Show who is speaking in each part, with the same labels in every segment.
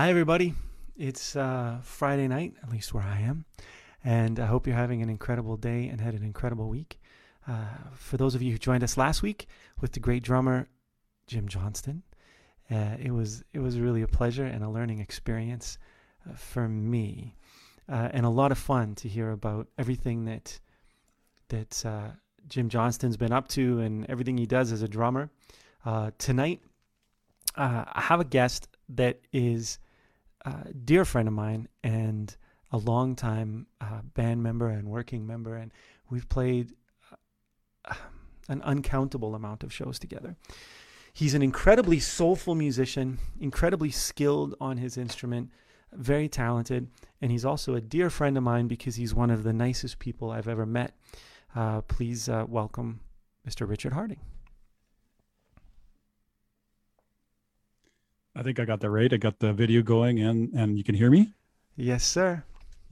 Speaker 1: Hi, everybody. It's uh, Friday night, at least where I am, and I hope you're having an incredible day and had an incredible week. Uh, for those of you who joined us last week with the great drummer Jim Johnston, uh, it was it was really a pleasure and a learning experience uh, for me, uh, and a lot of fun to hear about everything that that uh, Jim Johnston's been up to and everything he does as a drummer. Tonight, I have a guest that is a dear friend of mine and a longtime uh, band member and working member, and we've played uh, an uncountable amount of shows together. He's an incredibly soulful musician, incredibly skilled on his instrument, very talented, and he's also a dear friend of mine because he's one of the nicest people I've ever met. Uh, please uh, welcome Mr. Richard Harding.
Speaker 2: I think I got that right. I got the video going and and you can hear me?
Speaker 1: Yes, sir.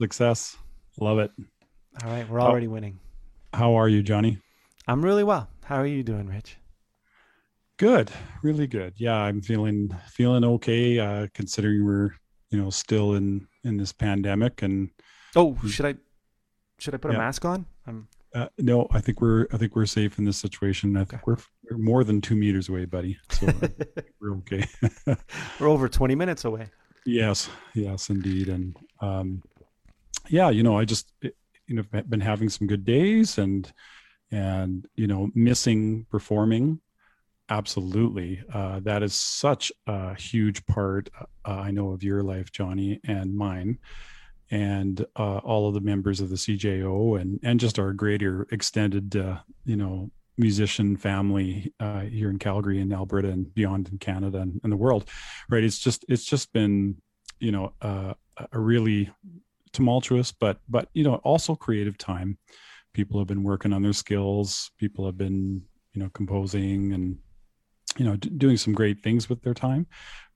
Speaker 2: Success. Love it.
Speaker 1: All right, we're already winning.
Speaker 2: How are you, Johnny?
Speaker 1: I'm really well. How are you doing, Rich?
Speaker 2: Good. Really good. Yeah, I'm feeling feeling okay uh considering we're, you know, still in in this pandemic and
Speaker 1: Oh, should I should I put
Speaker 2: Yeah.
Speaker 1: a mask on? I'm
Speaker 2: uh, no, I think we're I think we're safe in this situation. I think we're, we're more than 2 meters away, buddy. So we're okay.
Speaker 1: we're over 20 minutes away.
Speaker 2: Yes, yes, indeed, and um, yeah, you know, I just eh, you know been having some good days, and and you know, missing performing, absolutely. Uh, that is such a huge part. Uh, I know of your life, Johnny, and mine, and uh, all of the members of the CJO, and and just our greater extended, uh, you know, musician family uh, here in Calgary and Alberta and beyond in Canada and, and the world right? It's just it's just been you know uh, a really tumultuous but but you know also creative time. People have been working on their skills. People have been you know composing and you know d- doing some great things with their time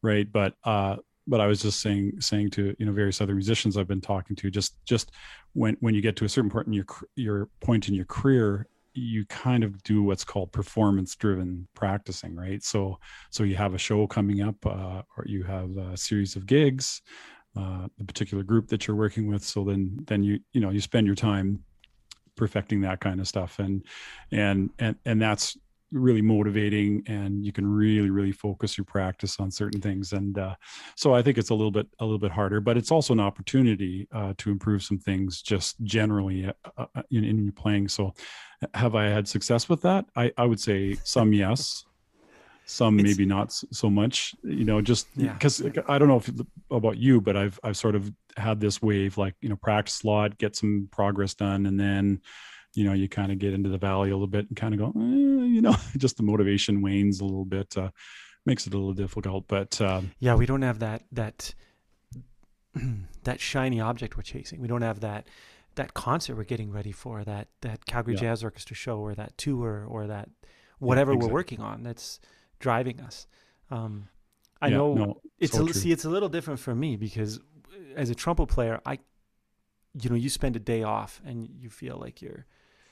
Speaker 2: right? But uh but i was just saying saying to you know various other musicians i've been talking to just just when when you get to a certain point in your your point in your career you kind of do what's called performance driven practicing right? So so you have a show coming up uh, or you have a series of gigs uh, the particular group that you're working with. So then then you you know you spend your time perfecting that kind of stuff. And and and and that's really motivating and you can really really focus your practice on certain things and uh, so i think it's a little bit a little bit harder but it's also an opportunity uh, to improve some things just generally uh, uh, in, in your playing so have i had success with that i i would say some yes some
Speaker 1: It's-
Speaker 2: maybe not so much you know just
Speaker 1: Yeah.
Speaker 2: because i don't know if about you but i've i've sort of had this wave like you know practice a lot get some progress done and then you know you kind of get into the valley a little bit and kind of go eh, you know just the motivation wanes a little bit uh makes it a little difficult but um
Speaker 1: Yeah, we don't have that that that shiny object we're chasing. We don't have that that concert we're getting ready for, that that Calgary
Speaker 2: Yeah.
Speaker 1: Jazz Orchestra show or that tour or that whatever we're working on that's driving us. Um, I
Speaker 2: yeah,
Speaker 1: know
Speaker 2: no,
Speaker 1: it's
Speaker 2: so
Speaker 1: a,
Speaker 2: true.
Speaker 1: see it's a little different for me because as a trumpet player, I you know, you spend a day off and you feel like you're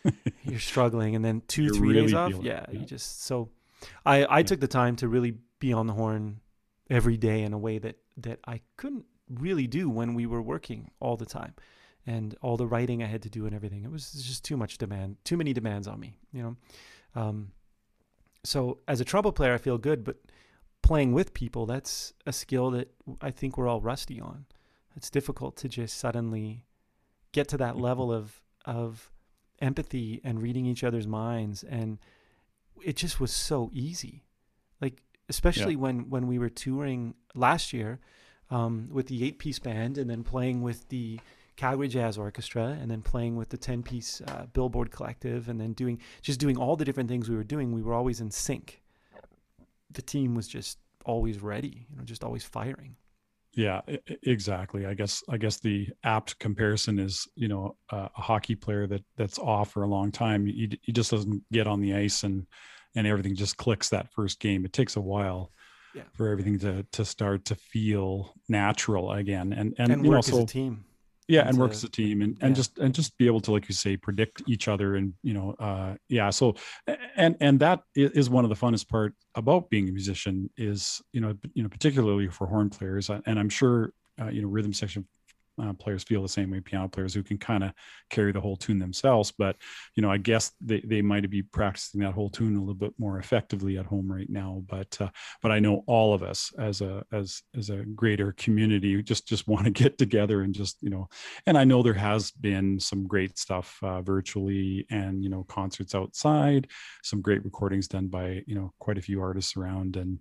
Speaker 1: you're struggling and then 2
Speaker 2: You
Speaker 1: 3 days off,
Speaker 2: it,
Speaker 1: yeah, you just so I I
Speaker 2: Yeah.
Speaker 1: took the time to really be on the horn every day in a way that that I couldn't really do when we were working all the time and all the writing I had to do and everything. It was just too much demand, too many demands on me, you know. Um, so as a trumpet player, I feel good, but playing with people, that's a skill that I think we're all rusty on. It's difficult to just suddenly get to that level of of empathy and reading each other's minds and it just was so easy. Like especially when when we were touring last year um, with the eight piece band and then playing with the Calgary Jazz Orchestra and then playing with the 10 piece uh, Billboard Collective and then doing just doing all the different things we were doing, we were always in sync. The team was just always ready, you know, just always firing.
Speaker 2: Yeah exactly i guess i guess the apt comparison is you know uh, a hockey player that that's off for a long time he, he just doesn't get on the ice and and everything just clicks that first game it takes a while
Speaker 1: Yeah.
Speaker 2: for everything to to start to feel natural again and and,
Speaker 1: And,
Speaker 2: you know so
Speaker 1: a team.
Speaker 2: Yeah and work as a team and, and yeah. just and just be able to like you say predict each other and you know uh yeah so and and that is one of the funnest part about being a musician is you know you know particularly for horn players and i'm sure uh, you know rhythm section uh, players feel the same way piano players who can kind of carry the whole tune themselves but you know i guess they, they might be practicing that whole tune a little bit more effectively at home right now but uh, but i know all of us as a as as a greater community just just want to get together and just you know and i know there has been some great stuff uh, virtually and you know concerts outside some great recordings done by you know quite a few artists around and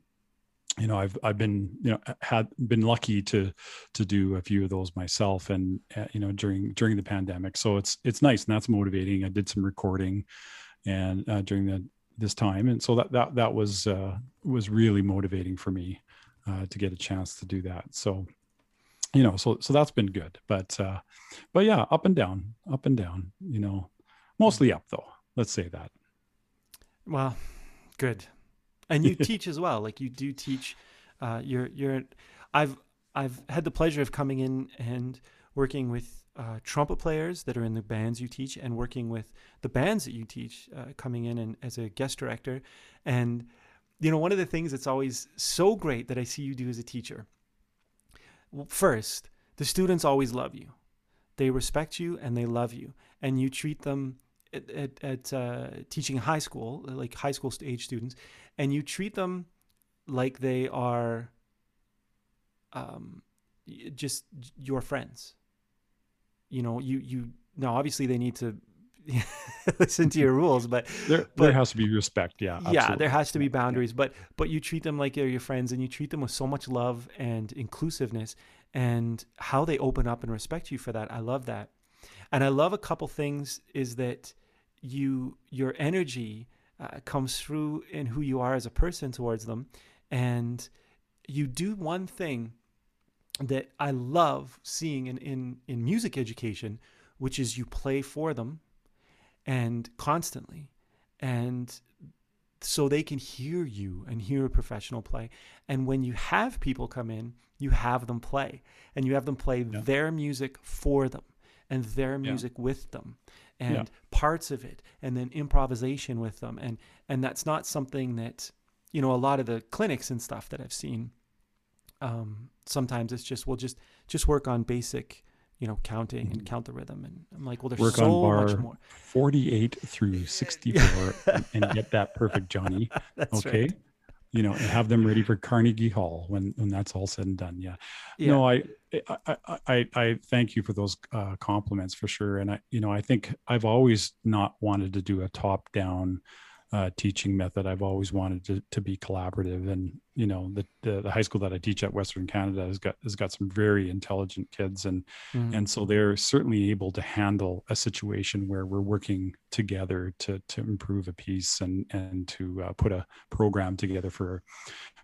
Speaker 2: you know i've i've been you know had been lucky to to do a few of those myself and uh, you know during during the pandemic. So it's it's nice and that's motivating. I did some recording and uh, during the this time. And so that that that was uh was really motivating for me uh to get a chance to do that. So you know so so that's been good. But uh but yeah up and down up and down you know mostly up though. Let's say that.
Speaker 1: Well good and you teach as well. Like you do teach. Uh, you're you're. I've I've had the pleasure of coming in and working with uh, trumpet players that are in the bands you teach, and working with the bands that you teach, uh, coming in and as a guest director. And you know, one of the things that's always so great that I see you do as a teacher. First, the students always love you. They respect you and they love you, and you treat them at, at, at uh, teaching high school, like high school age students, and you treat them like they are um, just your friends. You know, you you now obviously they need to listen to your rules, but
Speaker 2: there, but, there has to be respect. Yeah,
Speaker 1: absolutely. yeah, there has to be boundaries. But but you treat them like they're your friends, and you treat them with so much love and inclusiveness, and how they open up and respect you for that. I love that, and I love a couple things is that you your energy uh, comes through in who you are as a person towards them. And you do one thing that I love seeing in, in, in music education, which is you play for them and constantly. And so they can hear you and hear a professional play. And when you have people come in, you have them play and you have them play yeah. their music for them and their music yeah. with them and yeah. parts of it and then improvisation with them. And and that's not something that you know a lot of the clinics and stuff that i've seen um, sometimes it's just we'll just just work on basic you know counting mm-hmm. and count the rhythm. And i'm like well there's work so much more.
Speaker 2: 48 through 64 and, and, get that perfect johnny. Okay? right you know, and have them ready for Carnegie Hall when when that's all said and done. Yeah. yeah. No, I, I I I thank you for those uh, compliments for sure. And I, you know, I think I've always not wanted to do a top down uh, teaching method. I've always wanted to, to be collaborative, and you know, the, the, the high school that I teach at Western Canada has got has got some very intelligent kids, and mm. and so they're certainly able to handle a situation where we're working together to to improve a piece and and to uh, put a program together for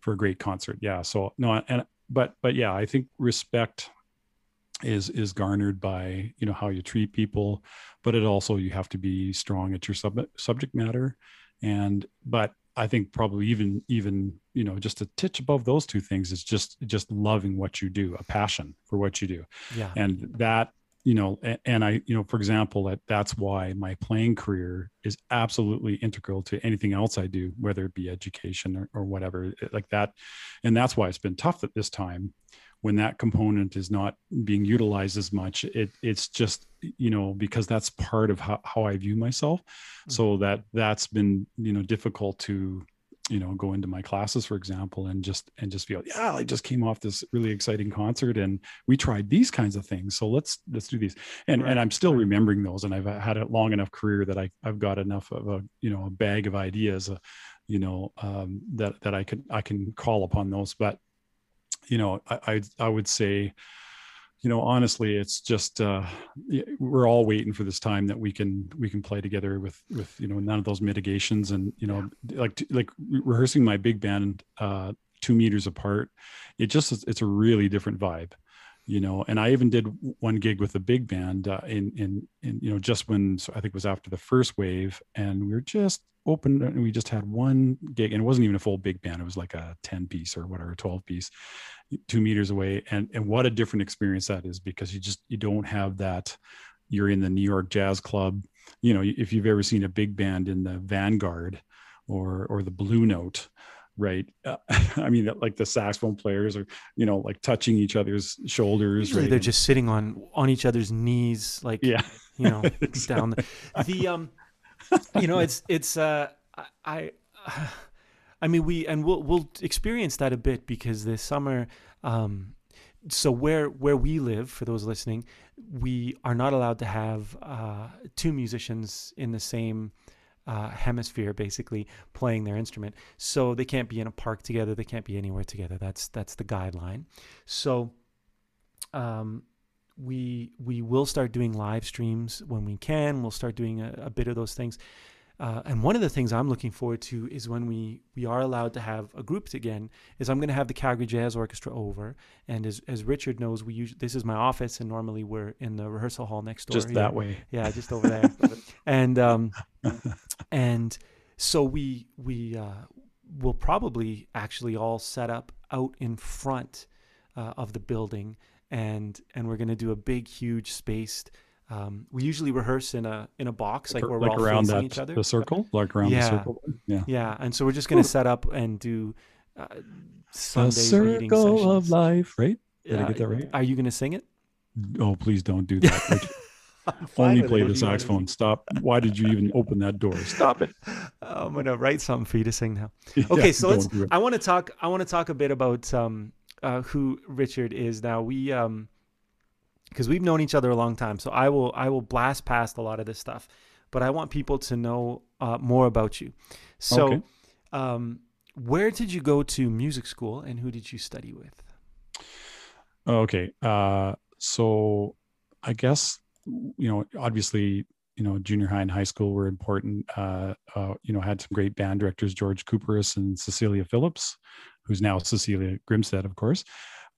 Speaker 2: for a great concert. Yeah. So no, and but but yeah, I think respect is is garnered by you know how you treat people but it also you have to be strong at your sub- subject matter and but i think probably even even you know just a titch above those two things is just just loving what you do a passion for what you do.
Speaker 1: Yeah.
Speaker 2: And that you know and i you know for example that that's why my playing career is absolutely integral to anything else i do whether it be education or, or whatever eh, like that. And that's why it's been tough at this time when that component is not being utilized as much. It it's just you know because that's part of how, how i view myself mm-hmm. so that that's been you know difficult to you know go into my classes for example and just and just feel yeah i just came off this really exciting concert and we tried these kinds of things so let's let's do these and right. and i'm still remembering those and i've had a long enough career that i i've got enough of a you know a bag of ideas uh, you know um, that that i can i can call upon those but you know, I, I, I would say, you know, honestly, it's just uh, we're all waiting for this time that we can we can play together with with you know none of those mitigations and you know yeah. like like rehearsing my big band uh, two meters apart. It just it's a really different vibe you know and i even did one gig with a big band uh, in in in you know just when so i think it was after the first wave and we were just open and we just had one gig and it wasn't even a full big band it was like a 10 piece or whatever 12 piece two meters away and and what a different experience that is because you just you don't have that you're in the new york jazz club you know if you've ever seen a big band in the vanguard or or the blue note right uh, i mean like the saxophone players are you know like touching each other's shoulders
Speaker 1: Usually
Speaker 2: right?
Speaker 1: they're just sitting on on each other's knees, like
Speaker 2: yeah
Speaker 1: you know,
Speaker 2: Exactly.
Speaker 1: down the, the um, you know, it's it's uh, I, I, I mean, we and we'll we'll experience that a bit because this summer, um, so where where we live, for those listening, we are not allowed to have uh, two musicians in the same. Uh, hemisphere basically playing their instrument so they can't be in a park together they can't be anywhere together that's that's the guideline so um, we we will start doing live streams when we can. We'll start doing a, a bit of those things. Uh, and one of the things I'm looking forward to is when we we are allowed to have a group again. Is I'm going to have the Calgary Jazz Orchestra over, and as as Richard knows, we usually this is my office, and normally we're in the rehearsal hall next door.
Speaker 2: just that way
Speaker 1: Yeah, just over there. and um, and so we we uh, will probably actually all set up out in front uh, of the building, and and we're gonna do a big, huge spaced. Um, we usually rehearse in a in a box, like, where we're all
Speaker 2: around
Speaker 1: facing
Speaker 2: that
Speaker 1: each other.
Speaker 2: the circle like around
Speaker 1: Yeah.
Speaker 2: the circle yeah
Speaker 1: Yeah, and so we're just gonna set up and do uh, Sunday
Speaker 2: circle of life right did i
Speaker 1: Uh,
Speaker 2: get that right
Speaker 1: Are you gonna sing it?
Speaker 2: oh please don't do that Richard.
Speaker 1: I'm fine
Speaker 2: only play the
Speaker 1: if you wanna
Speaker 2: saxophone stop why did you even open that door stop it
Speaker 1: I'm gonna write something for you to sing now.
Speaker 2: Yeah,
Speaker 1: Okay, so let's.
Speaker 2: don't do it.
Speaker 1: I want to talk. I want to talk a bit about um, uh, who Richard is now. We um, because we've known each other a long time. So I will I will blast past a lot of this stuff, but I want people to know uh, more about you. So,
Speaker 2: Okay.
Speaker 1: um, where did you go to music school, and who did you study with?
Speaker 2: Okay. Uh, so I guess, you know, obviously, you know, junior high and high school were important. Uh, uh, you know, had some great band directors, George Cooperis and Cecilia Phillips, who's now Cecilia Grimstead, of course.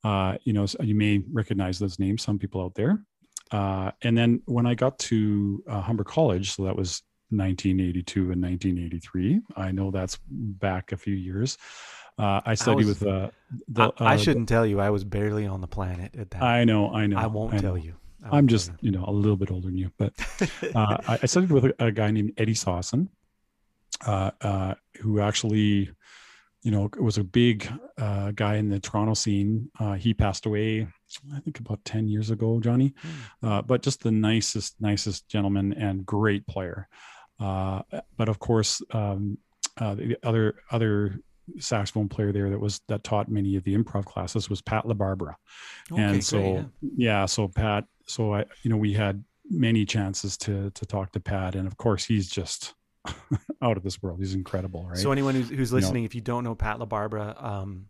Speaker 2: Uh, you know, so you may recognize those names, some people out there. Uh, and then when I got to uh, Humber College, so that was 1982 and 1983. I know that's back a few years. Uh, I studied
Speaker 1: was-
Speaker 2: with uh, the.
Speaker 1: I, I
Speaker 2: uh,
Speaker 1: shouldn't tell you. I was barely on the planet at that.
Speaker 2: I know, I know.
Speaker 1: I won't
Speaker 2: I
Speaker 1: tell
Speaker 2: know.
Speaker 1: you. I
Speaker 2: I'm just, you know, a little bit older than you, but uh, I, I studied with a, a guy named Eddie Sawson, uh, uh, who actually, you know, it was a big uh, guy in the Toronto scene. Uh, he passed away, I think, about ten years ago, Johnny.
Speaker 1: Hmm.
Speaker 2: Uh, but just the nicest, nicest gentleman and great player. Uh, but of course, um, uh, the other other saxophone player there that was that taught many of the improv classes was Pat LaBarbera
Speaker 1: Okay,
Speaker 2: and
Speaker 1: great,
Speaker 2: so
Speaker 1: yeah.
Speaker 2: yeah. so pat so i you know we had many chances to to talk to pat and of course he's just out of this world. He's incredible right?
Speaker 1: So anyone who's, who's
Speaker 2: know-
Speaker 1: listening, if you don't know Pat LaBarbera, um,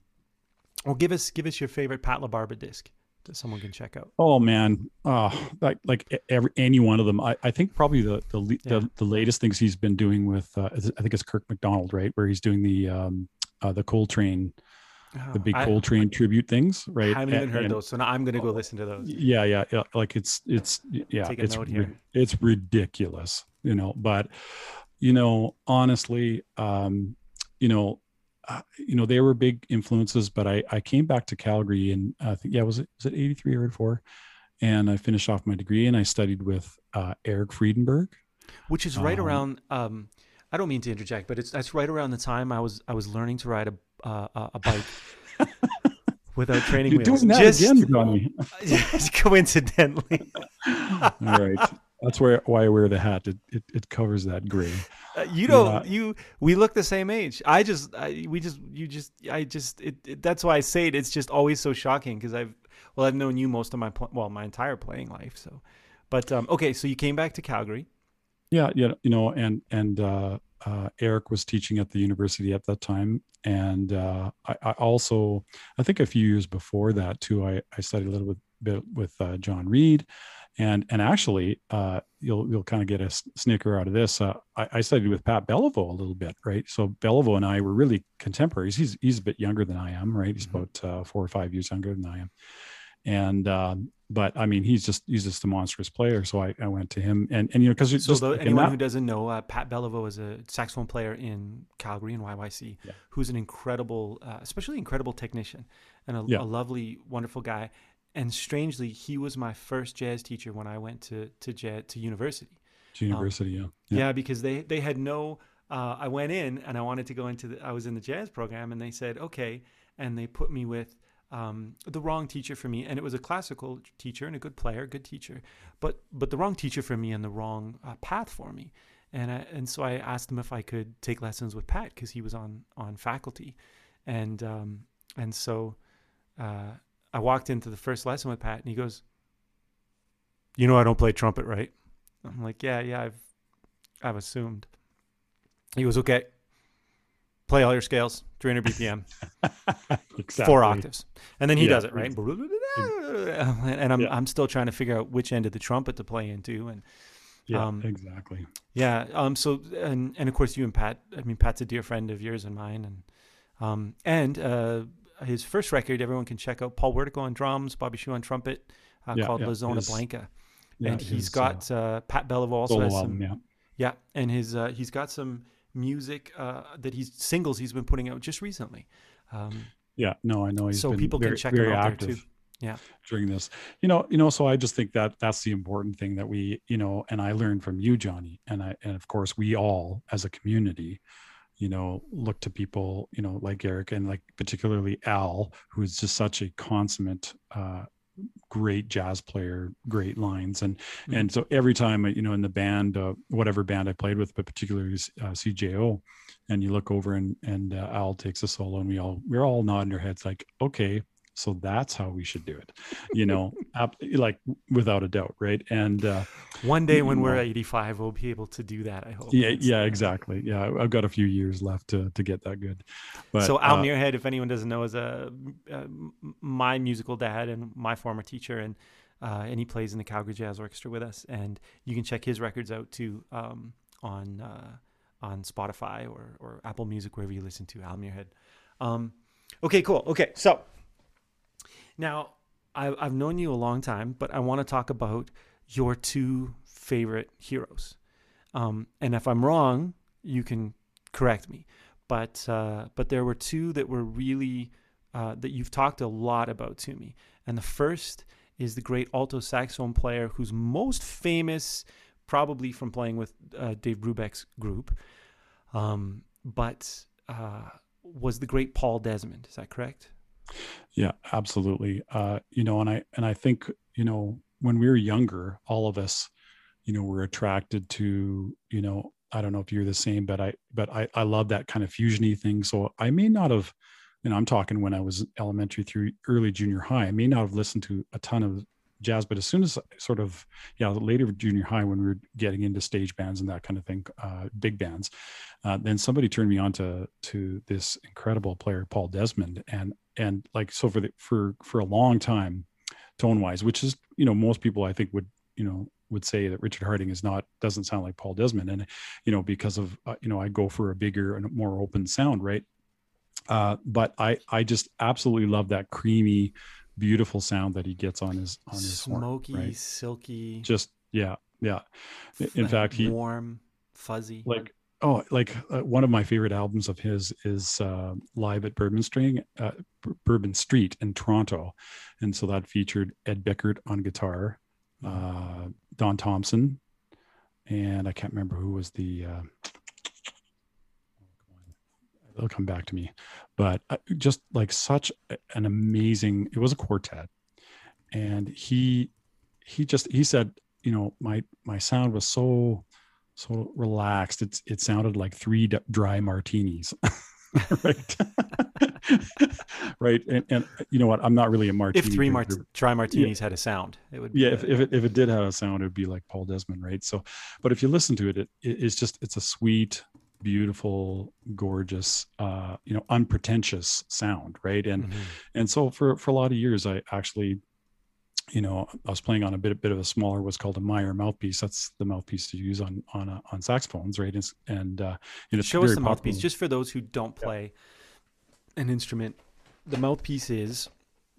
Speaker 1: well, give us give us your favorite Pat LaBarbera disc that someone can check out.
Speaker 2: oh man. Oh like like every any one of them. I, I think probably the the,
Speaker 1: Yeah.
Speaker 2: the the latest things he's been doing with uh, i think it's kirk macdonald right? Where he's doing the um uh, the coltrane the
Speaker 1: Oh,
Speaker 2: big
Speaker 1: I,
Speaker 2: coltrane tribute things right?
Speaker 1: I haven't even heard
Speaker 2: and-
Speaker 1: those, so now I'm gonna go listen to those.
Speaker 2: yeah yeah yeah. Like it's it's yeah
Speaker 1: Take a
Speaker 2: it's
Speaker 1: note here.
Speaker 2: it's ridiculous you know? But you know honestly um you know uh, you know they were big influences but i i came back to calgary and i think yeah was it was it 83 or 84 and i finished off my degree and i studied with uh eric friedenberg
Speaker 1: Which is right
Speaker 2: Um,
Speaker 1: around. Um, I don't mean to interject, but it's that's right around the time I was I was learning to ride a uh, a bike without training
Speaker 2: you're
Speaker 1: wheels.
Speaker 2: doing that
Speaker 1: Just,
Speaker 2: again Johnny.
Speaker 1: just coincidentally.
Speaker 2: all right that's where why i wear the hat it it, it covers that gray
Speaker 1: Uh, you don't.
Speaker 2: Yeah.
Speaker 1: You. We look the same age. I just. I, we just. You just. I just. It, it. That's why I say it. It's just always so shocking because I've. Well, I've known you most of my. Well, my entire playing life. So, but um. Okay, so you came back to Calgary.
Speaker 2: yeah yeah you know and and uh, uh eric was teaching at the university at that time and uh I, I also i think a few years before that too i i studied a little bit, bit with uh, john reed and and actually uh you'll you'll kind of get a snicker out of this uh I, I studied with pat belliveau a little bit right so belliveau and i were really contemporaries he's he's a bit younger than i am right he's
Speaker 1: Mhm.
Speaker 2: about uh, four or five years younger than i am and um, but I mean, he's just he's just a monstrous player. So I, I went to him, and and you know, because
Speaker 1: So
Speaker 2: just
Speaker 1: anyone
Speaker 2: that-
Speaker 1: who doesn't know, uh, Pat Belliveau is a saxophone player in Calgary and YYC,
Speaker 2: Yeah.
Speaker 1: who's an incredible, uh, especially incredible technician and a,
Speaker 2: Yeah.
Speaker 1: a lovely, wonderful guy. And strangely, he was my first jazz teacher when I went to to jazz, to university.
Speaker 2: to university, yeah,
Speaker 1: Yeah, because they they had no. Uh, I went in and I wanted to go into the. I was in the jazz program, and they said okay, and they put me with um, the wrong teacher for me, and it was a classical teacher and a good player, good teacher, but but the wrong teacher for me and the wrong uh, path for me, and I, and so I asked him if I could take lessons with Pat because he was on on faculty, and um, and so uh, I walked into the first lesson with Pat, and he goes, "You know I don't play trumpet, right?" I'm like, "Yeah, yeah, I've I've assumed." He goes, "Okay, play all your scales, 300 BPM,
Speaker 2: exactly.
Speaker 1: four octaves," and then he
Speaker 2: Yeah,
Speaker 1: does it right. And I'm
Speaker 2: Yeah.
Speaker 1: I'm still trying to figure out which end of the trumpet to play into, and
Speaker 2: Yeah,
Speaker 1: Um,
Speaker 2: exactly.
Speaker 1: yeah. Um. So and and of course you and Pat. I mean, Pat's a dear friend of yours and mine, and um and uh his first record everyone can check out. Paul Wertico on drums, Bobby Shew on trumpet, uh,
Speaker 2: Yeah,
Speaker 1: called
Speaker 2: yeah,
Speaker 1: La Zona Blanca,
Speaker 2: Yeah,
Speaker 1: and he's got uh, Pat Belliveau also has
Speaker 2: album,
Speaker 1: some
Speaker 2: yeah.
Speaker 1: yeah, and his uh, he's got some music uh, that he's singles he's been putting out just recently. Um,
Speaker 2: Yeah, no, I know he's
Speaker 1: so people
Speaker 2: very,
Speaker 1: can check
Speaker 2: very
Speaker 1: him out
Speaker 2: active
Speaker 1: there too. Yeah.
Speaker 2: during this. You know, you know, so I just think that that's the important thing that we, you know, and I learned from you, Johnny, and I, and of course we all as a community, you know, look to people, you know, like Eric and like particularly Al, who is just such a consummate, uh, great jazz player, great lines, and
Speaker 1: Mm-hmm.
Speaker 2: and so every time you know in the band, uh, whatever band I played with, but particularly uh, CJO, and you look over and and uh, Al takes a solo, and we all we're all nodding our heads like, okay, so that's how we should do it, you know, ab- like without a doubt, right? And uh,
Speaker 1: One day when we're
Speaker 2: No.
Speaker 1: 85, we'll be able to do that. I hope.
Speaker 2: yeah, yeah,
Speaker 1: uh,
Speaker 2: exactly. Yeah, I've got a few years left to to get that good. But
Speaker 1: so Al
Speaker 2: uh,
Speaker 1: Muirhead, if anyone doesn't know, is a, uh my musical dad and my former teacher, and uh, and he plays in the Calgary Jazz Orchestra with us. And you can check his records out too um, on uh, on Spotify or or Apple Music wherever you listen to Al Muirhead. Um, okay, cool. Okay, so now I've known you a long time, but I want to talk about your two favorite heroes. Um, and if I'm wrong, you can correct me. But uh, but there were two that were really uh, that you've talked a lot about to me. And the first is the great alto saxophone player who's most famous, probably from playing with uh, Dave Brubeck's group, um, but uh, was the great Paul Desmond. Is that correct?
Speaker 2: Yeah, absolutely. Uh, you know, and I and I think you know when we were younger, all of us, you know, were attracted to you know I don't know if you're the same, but I but I I love that kind of fusiony thing. So I may not have, you know, I'm talking when I was elementary through early junior high. I may not have listened to a ton of jazz, but as soon as sort of yeah later junior high when we were getting into stage bands and that kind of thing, uh, big bands, uh, then somebody turned me on to to this incredible player Paul Desmond and and like so for the for for a long time tone wise which is you know most people i think would you know would say that richard harding is not doesn't sound like paul desmond and you know because of uh, you know i go for a bigger and more open sound right uh but i i just absolutely love that creamy beautiful sound that he gets on his on his horn,
Speaker 1: Smoky,
Speaker 2: right?
Speaker 1: silky,
Speaker 2: just yeah yeah in fact he
Speaker 1: warm, fuzzy.
Speaker 2: like oh like uh, one of my favorite albums of his is uh, live at bourbon string uh, B- bourbon street in toronto. And so that featured ed bickert on guitar uh, don thompson and i can't remember who was the uh, it'll come back to me. But uh, just like such an amazing it was a quartet. And he he just he said you know my my sound was so so relaxed. It's it sounded like three d- dry martinis right? Right and, and you know what? I'm not really a martini
Speaker 1: if three mart- dry martinis had a sound, it would. Be
Speaker 2: yeah if, if, it, if it did have a sound it would be like paul desmond right? So but if you listen to it, it it's just it's a sweet beautiful gorgeous uh you know unpretentious sound right? And
Speaker 1: Mhm.
Speaker 2: and so for for a lot of years i actually you know i was playing on a bit bit of a smaller what's called a meyer mouthpiece that's the mouthpiece to use on on uh, on saxophones right and, and uh and it's
Speaker 1: Show us the mouthpiece, just for those who don't play an instrument. The mouthpiece is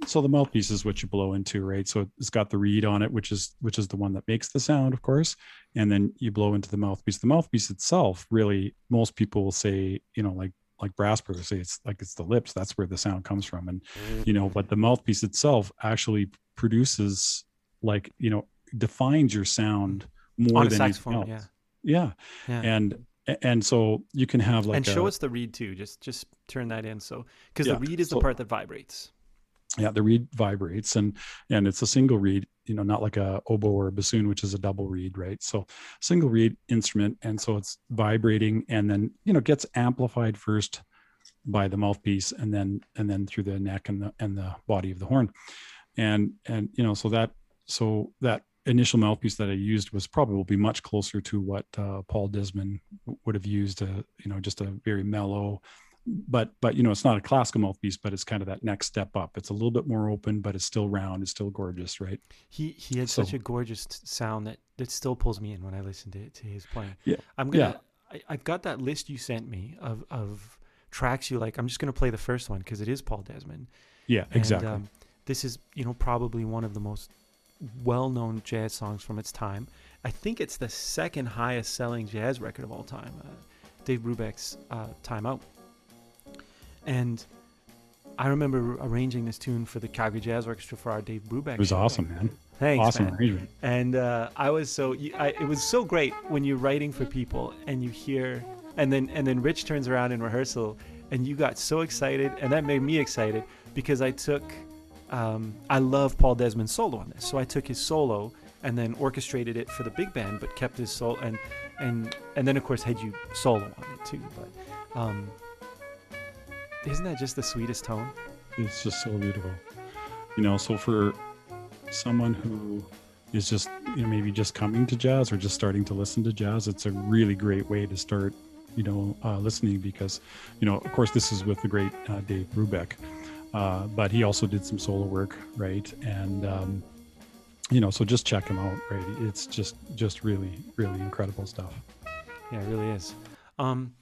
Speaker 2: so the mouthpiece is what you blow into, right? So it's got the reed on it, which is which is the one that makes the sound, of course, and then you blow into the mouthpiece. The mouthpiece itself, really, most people will say, you know, like like brass players say, it's like it's the lips. That's where the sound comes from, and you know, but the mouthpiece itself actually produces like you know defines your sound more
Speaker 1: a
Speaker 2: than
Speaker 1: saxophone,
Speaker 2: anything else.
Speaker 1: yeah.
Speaker 2: Yeah,
Speaker 1: Yeah.
Speaker 2: and and so you can have like
Speaker 1: and
Speaker 2: a,
Speaker 1: show us the reed too. Just just turn that in. So because
Speaker 2: Yeah,
Speaker 1: the reed is the part that vibrates.
Speaker 2: yeah the reed vibrates and and it's a single reed you know not like a oboe or a bassoon which is a double reed right so single reed instrument and so it's vibrating and then you know gets amplified first by the mouthpiece and then and then through the neck and the and the body of the horn and and you know so that so that initial mouthpiece that i used was probably will be much closer to what uh, paul desmond would have used a you know just a very mellow but but you know it's not a classical mouthpiece but it's kind of that next step up it's a little bit more open but it's still round it's still gorgeous right
Speaker 1: He he had such a gorgeous sound that that still pulls me in when I listen to to his playing.
Speaker 2: Yeah,
Speaker 1: I'm gonna. I, I've got that list you sent me of of tracks you like. I'm just gonna play the first one because it is Paul Desmond.
Speaker 2: yeah
Speaker 1: And,
Speaker 2: exactly
Speaker 1: um, this is you know probably one of the most well-known jazz songs from its time. I think it's the second highest selling jazz record of all time. Uh, Dave Brubeck's uh, "Time Out," and I remember arranging this tune for the Calgary Jazz Orchestra for our Dave Brubeck.
Speaker 2: it was
Speaker 1: show.
Speaker 2: awesome man
Speaker 1: Thanks,
Speaker 2: awesome
Speaker 1: man.
Speaker 2: arrangement
Speaker 1: And uh, I was so I, it was so great when you're writing for people and you hear and then and then Rich turns around in rehearsal and you got so excited and that made me excited because I took um, I love Paul Desmond's solo on this. So I took his solo and then orchestrated it for the big band but kept his solo and and and then of course had you solo on it too. But um, isn't that just the sweetest tone?
Speaker 2: It's just so beautiful. You know so for someone who is just you know maybe just coming to jazz or just starting to listen to jazz it's a really great way to start you know uh, listening because you know of course this is with the great uh, dave brubeck uh, but he also did some solo work right and um, you know so just check him out right it's just just really really incredible stuff
Speaker 1: Yeah, it really is. Um,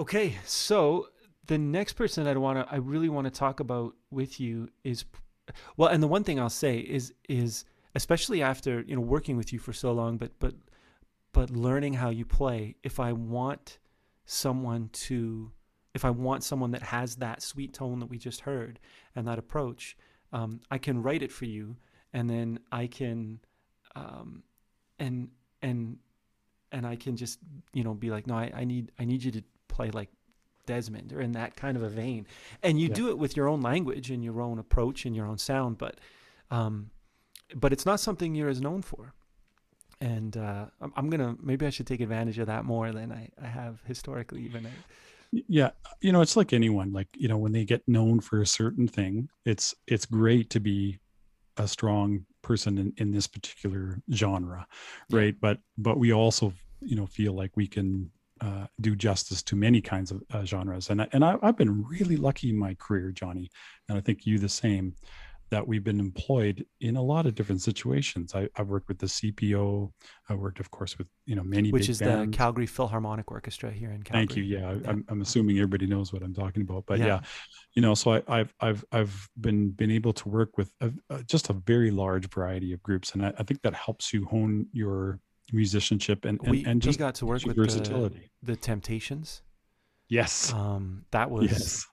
Speaker 1: okay, so the next person I'd want to, I really want to talk about with you is, well, and the one thing I'll say is, is especially after you know working with you for so long, but but but learning how you play. If I want someone to, if I want someone that has that sweet tone that we just heard and that approach, um, I can write it for you, and then I can, um, and and and I can just you know be like, no, I, I need I need you to play like Desmond or in that kind of a vein, and you
Speaker 2: Yeah.
Speaker 1: do it with your own language and your own approach and your own sound, but um, but it's not something you're as known for. And uh, I'm, I'm gonna maybe I should take advantage of that more than I, I have historically even.
Speaker 2: Yeah you know it's like anyone like you know when they get known for a certain thing it's it's great to be a strong person in, in this particular genre
Speaker 1: Yeah.
Speaker 2: right? But but we also you know feel like we can uh, do justice to many kinds of uh, genres. And I, and I, I've been really lucky in my career Johnny and I think you the same that we've been employed in a lot of different situations I, I've worked with the CPO I worked of course with you know many
Speaker 1: which is
Speaker 2: bands.
Speaker 1: the Calgary Philharmonic Orchestra here in Calgary.
Speaker 2: Thank you. Yeah,
Speaker 1: Yeah.
Speaker 2: I'm, I'm assuming everybody knows what I'm talking about, but
Speaker 1: Yeah.
Speaker 2: yeah, you know, so I, I've I've I've been been able to work with a, a, just a very large variety of groups, and I, I think that helps you hone your musicianship and and,
Speaker 1: We,
Speaker 2: and just
Speaker 1: got to work with the,
Speaker 2: versatility.
Speaker 1: the Temptations.
Speaker 2: yes,
Speaker 1: Um, that was
Speaker 2: yes,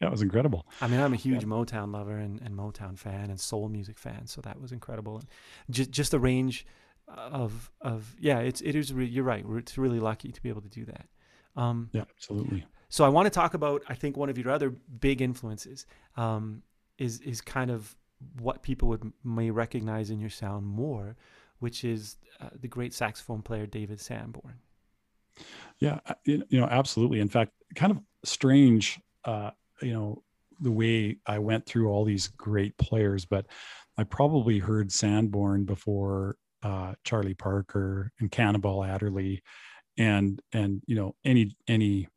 Speaker 2: that was incredible.
Speaker 1: I mean, I'm a huge Motown lover and, and Motown fan and soul music fan, so that was incredible. And just just the range of of yeah, it's it is. Re- you're right. We're, it's really lucky to be able to do that. Um,
Speaker 2: Yeah, absolutely.
Speaker 1: so I want to talk about I think one of your other big influences um, is is kind of what people would may recognize in your sound more, which is uh, the great saxophone player David Sanborn.
Speaker 2: Yeah, you you know, absolutely. In fact, kind of strange, uh, you know, the way I went through all these great players, but I probably heard Sanborn before uh, Charlie Parker and Cannonball Adderley, and and you know, any any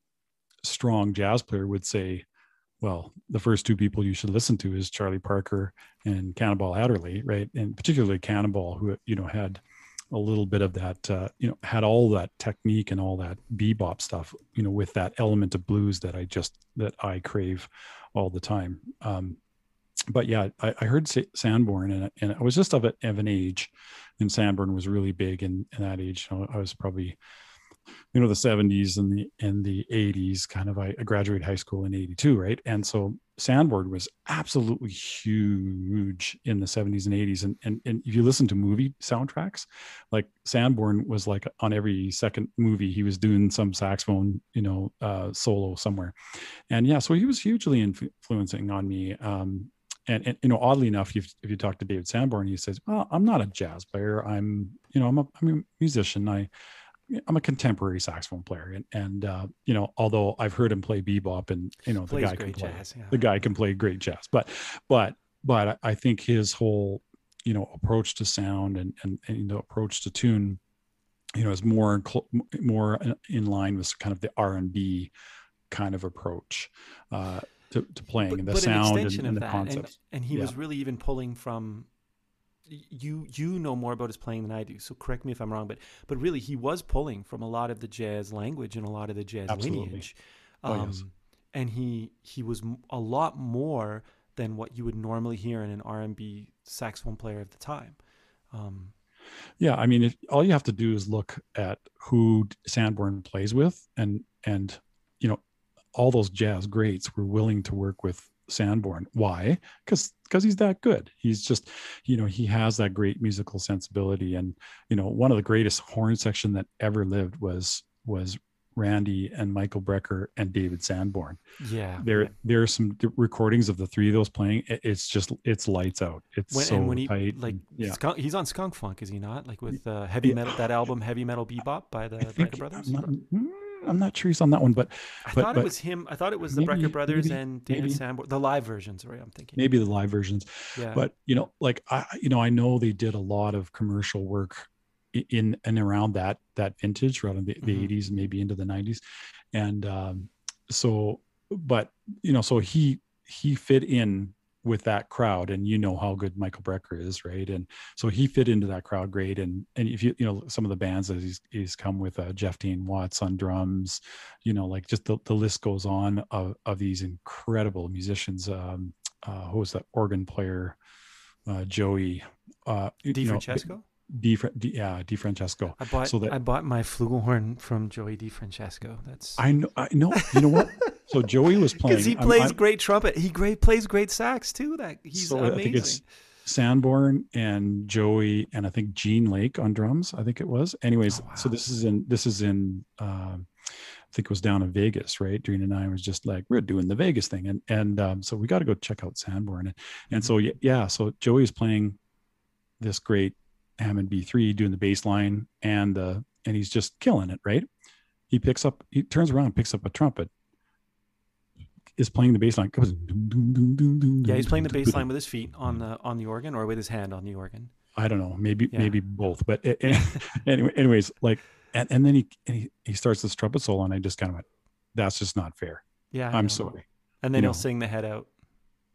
Speaker 2: strong jazz player would say, well, the first two people you should listen to is Charlie Parker and Cannonball Adderley, right? And particularly Cannonball, who you know had a little bit of that, uh, you know, had all that technique and all that bebop stuff, you know, with that element of blues that I just that I crave all the time. Um, but yeah, I, I heard Sanborn and, and I was just of, it, of an age and Sanborn was really big in, in that age. I was probably you know the 70s and the and the 80s kind of I, I graduated high school in 82 right? And so Sanborn was absolutely huge in the 70s and 80s and, and and if you listen to movie soundtracks like Sanborn was like on every second movie he was doing some saxophone you know uh, solo somewhere. And yeah so he was hugely influencing on me. Um, and, and, you know oddly enough if, if you talk to david sanborn he says well i'm not a jazz player. I'm you know i'm a, I'm a musician. I I'm a contemporary saxophone player, and and uh, you know, although I've heard him play bebop, and you know, the guy can play jazz, yeah. the guy can play great jazz, but but but I think his whole you know approach to sound and and, and you know approach to tune, you know, is more more in line with kind of the R and B kind of approach. Uh, to, to playing but, and the sound an and, and, the concepts.
Speaker 1: And, and he yeah. was really even pulling from you you know more about his playing than I do. So correct me if I'm wrong, but but really he was pulling from a lot of the jazz language and a lot of the jazz Absolutely. lineage. Um, oh, yes. Um, and he he was a lot more than what you would normally hear in an R&B saxophone player of the time. Um,
Speaker 2: yeah, I mean, if, all you have to do is look at who Sanborn plays with, and and you know, all those jazz greats were willing to work with Sanborn. Why? Because because he's that good. He's just, you know, he has that great musical sensibility. And you know, one of the greatest horn section that ever lived was was Randy and Michael Brecker and David Sanborn.
Speaker 1: Yeah,
Speaker 2: there there are some recordings of the three of those playing. It's just it's lights out. It's when, so when he, tight.
Speaker 1: Like yeah. Skunk, he's on Skunk Funk, is he not? Like with uh, heavy metal that album, Heavy Metal Bebop by the Brecker Brothers.
Speaker 2: Not, I'm not sure he's on that one, but
Speaker 1: I
Speaker 2: but,
Speaker 1: thought
Speaker 2: but
Speaker 1: it was him. I thought it was the maybe, Brecker brothers maybe, and David Sanborn, the live versions, right? I'm thinking
Speaker 2: maybe the live versions. Yeah. But you know, like I, you know, I know they did a lot of commercial work in and around that that vintage, around the, the mm-hmm. 80s, maybe into the 90s, and um, so, but you know, so he he fit in with that crowd and you know how good michael brecker is right and so he fit into that crowd great and and if you you know some of the bands that he's he's come with uh, jeff tain watts on drums you know like just the, the list goes on of, of these incredible musicians um uh who was that organ player uh joey uh
Speaker 1: DeFrancesco?
Speaker 2: Di, Di, yeah, DeFrancesco.
Speaker 1: I bought so that, I bought my flugelhorn from Joey DeFrancesco. That's
Speaker 2: I know. I know. You know what? So Joey was playing
Speaker 1: because he plays I'm, I'm, great trumpet. He great plays great sax too. That he's so amazing. I think it's
Speaker 2: Sanborn and Joey and I think Gene Lake on drums. I think it was. Anyways, oh, wow. so this is in this is in. Uh, I think it was down in Vegas, right? Drina and I was just like, we're doing the Vegas thing, and and um, so we got to go check out Sanborn, and, and so mm-hmm. yeah, so Joey's playing this great Hammond B3 doing the bass line and the and he's just killing it, right? He picks up, he turns around, picks up a trumpet, is playing the bass line.
Speaker 1: Yeah, he's playing the bass line with his feet on the on the organ or with his hand on the organ.
Speaker 2: I don't know, maybe yeah. maybe both, but anyway, anyways, like and, and then he, and he he starts this trumpet solo, and I just kind of went, "That's just not fair."
Speaker 1: Yeah,
Speaker 2: I am sorry.
Speaker 1: And then you he'll know. sing the head out.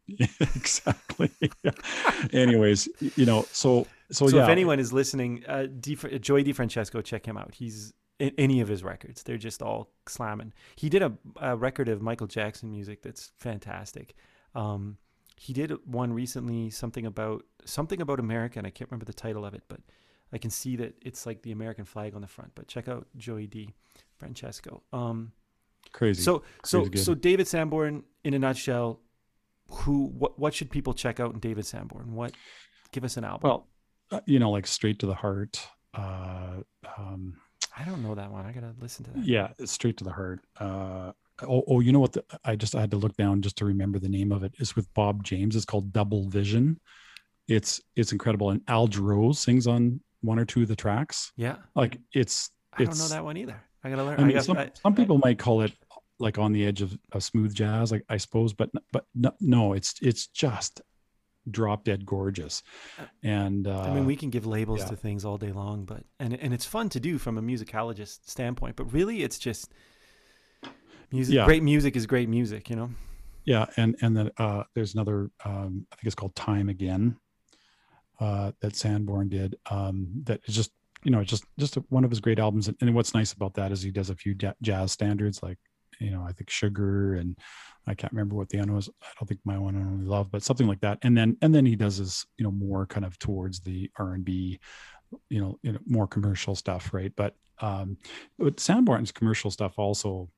Speaker 2: exactly. Anyways, you know, so so,
Speaker 1: so
Speaker 2: yeah.
Speaker 1: if anyone is listening, uh, Di, Joey DeFrancesco, check him out. He's in any of his records. They're just all slamming. He did a, a record of Michael Jackson music that's fantastic. Um, he did one recently, something about something about America, and I can't remember the title of it, but I can see that it's like the American flag on the front. But check out Joey D. Francesco. Um,
Speaker 2: Crazy.
Speaker 1: So so Crazy so David Sanborn, in a nutshell, who what what should people check out in David Sanborn? What give us an album?
Speaker 2: Well, uh, you know, like straight to the heart. Uh, um,
Speaker 1: I don't know that one. I gotta listen to that.
Speaker 2: Yeah, it's straight to the heart. Uh, oh, oh, you know what? The, I just I had to look down just to remember the name of it. It's with Bob James. It's called Double Vision. It's it's incredible, and Al Jarreau sings on one or two of the tracks.
Speaker 1: Yeah,
Speaker 2: like it's.
Speaker 1: I don't know that one either. I gotta learn.
Speaker 2: I mean, I some, I, some people might call it like on the edge of, of smooth jazz, like I suppose, but but no, no, it's it's just drop dead gorgeous uh, and uh,
Speaker 1: i mean we can give labels yeah. to things all day long but and and it's fun to do from a musicologist standpoint but really it's just music yeah. great music is great music you know
Speaker 2: yeah and and then uh, there's another um, i think it's called time again uh, that sanborn did um, that is just you know it's just just one of his great albums and, and what's nice about that is he does a few jazz standards like you know, I think Sugar and I can't remember what the other was. I don't think my one and only love, but something like that. And then and then he does his, you know, more kind of towards the R and B, you know, you know, more commercial stuff, right? But um, but Sanborn's commercial stuff also,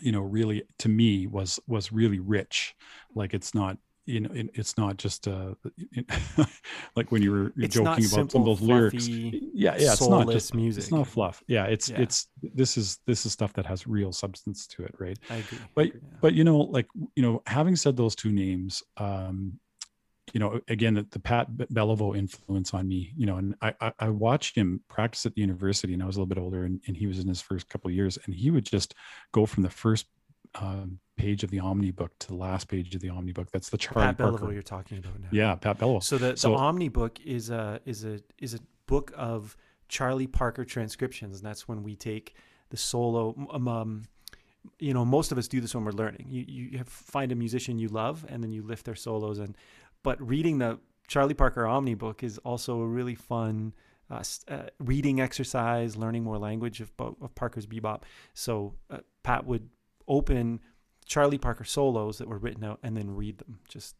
Speaker 2: you know, really to me was was really rich. Like it's not you know, it, it's not just uh, like when you were
Speaker 1: It's
Speaker 2: joking about some of those lyrics. Yeah, yeah, it's not just
Speaker 1: music.
Speaker 2: it's not fluff. Yeah, it's
Speaker 1: Yeah.
Speaker 2: it's this is this is stuff that has real substance to it, right?
Speaker 1: I agree.
Speaker 2: But
Speaker 1: I agree, yeah.
Speaker 2: but you know, like you know, having said those two names, um, you know, again, the, the Pat Be- influence on me, you know, and I, I I watched him practice at the university, and I was a little bit older, and, and he was in his first couple of years, and he would just go from the first um, page of the Omni book to the last page of the Omni book. That's the Charlie
Speaker 1: Pat
Speaker 2: Parker.
Speaker 1: you're talking about now.
Speaker 2: Yeah, Pat Belliveau.
Speaker 1: So the,
Speaker 2: So-
Speaker 1: the Omni book is a is a is a book of Charlie Parker transcriptions, and that's when we take the solo. Um, um, you know, most of us do this when we're learning. You you have, find a musician you love, and then you lift their solos. And but reading the Charlie Parker Omni book is also a really fun uh, uh, reading exercise, learning more language of of Parker's bebop. So uh, Pat would open Charlie Parker solos that were written out, and then read them. Just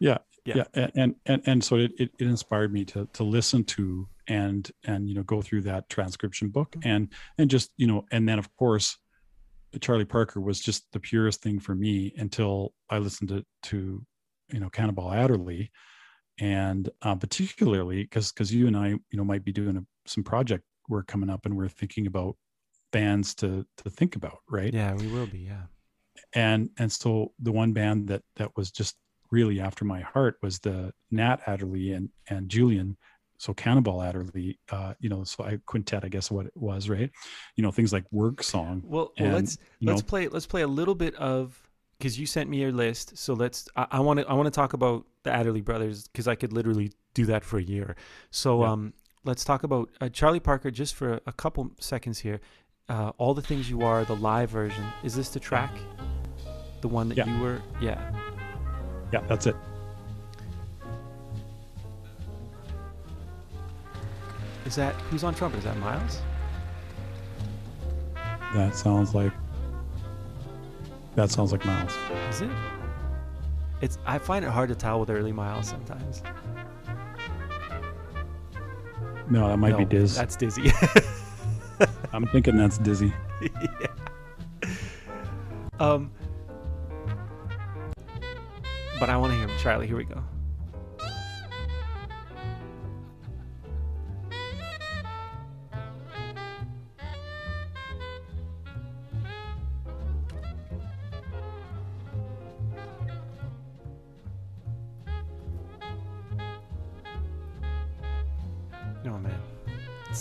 Speaker 2: yeah
Speaker 1: Yeah.
Speaker 2: yeah, and and and so it, it it inspired me to to listen to and and you know go through that transcription book
Speaker 1: Mhm.
Speaker 2: and and just you know and then of course charlie parker was just the purest thing for me until i listened to to you know cannonball adderley and uh, particularly because because you and i you know might be doing a, some project work coming up and we're thinking about bands to to think about right
Speaker 1: yeah, we will be. Yeah.
Speaker 2: and and so the one band that that was just really after my heart was the Nat Adderley and and Julian so Cannonball Adderley uh you know so I quintet I guess what it was right you know things like work song
Speaker 1: Well, well
Speaker 2: and
Speaker 1: let's let's
Speaker 2: know
Speaker 1: play let's play a little bit of because you sent me your list. So let's I want to I want to talk about the Adderley brothers because I could literally do that for a year. So
Speaker 2: Yeah.
Speaker 1: um, let's talk about uh, Charlie Parker just for a couple seconds here. Uh, All the things you are, the live version. Is this the track? The one that
Speaker 2: Yeah.
Speaker 1: you were? Yeah.
Speaker 2: yeah that's it
Speaker 1: Is that who's on trumpet? Is that Miles?
Speaker 2: that sounds like that sounds like Miles
Speaker 1: Is it? It's I find it hard to tell with early Miles sometimes.
Speaker 2: no that might be
Speaker 1: No,
Speaker 2: Diz
Speaker 1: That's Dizzy.
Speaker 2: I'm thinking that's Dizzy
Speaker 1: yeah. Um, but I want to hear. Charlie, here we go.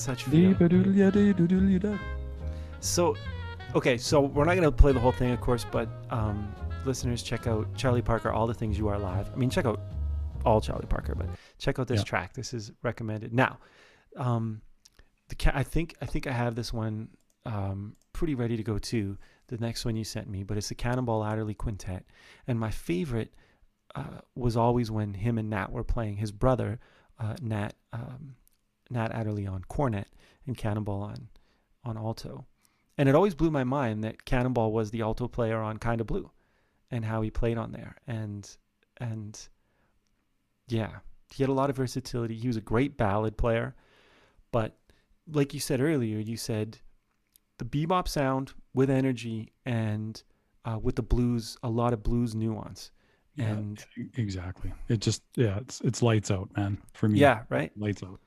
Speaker 1: Such. So, okay, so we're not going to play the whole thing, of course, but um, listeners, check out Charlie Parker, All the Things You Are Live. I mean, check out all Charlie Parker, but check out this
Speaker 2: Yeah.
Speaker 1: track. This is recommended. Now, um, the ca- I think I think I have this one um, pretty ready to go too. The next one you sent me, but it's the Cannonball Adderley Quintet, and my favorite uh, was always when him and Nat were playing. His brother, uh, Nat um, Nat Adderley on cornet and Cannonball on on alto. And it always blew my mind that Cannonball was the alto player on Kinda Blue and how he played on there. And and yeah, he had a lot of versatility. He was a great ballad player. But like you said earlier, you said the bebop sound with energy and uh, with the blues, a lot of blues nuance.
Speaker 2: Yeah,
Speaker 1: And
Speaker 2: exactly it just yeah it's it's lights out man for me
Speaker 1: yeah, right?
Speaker 2: lights out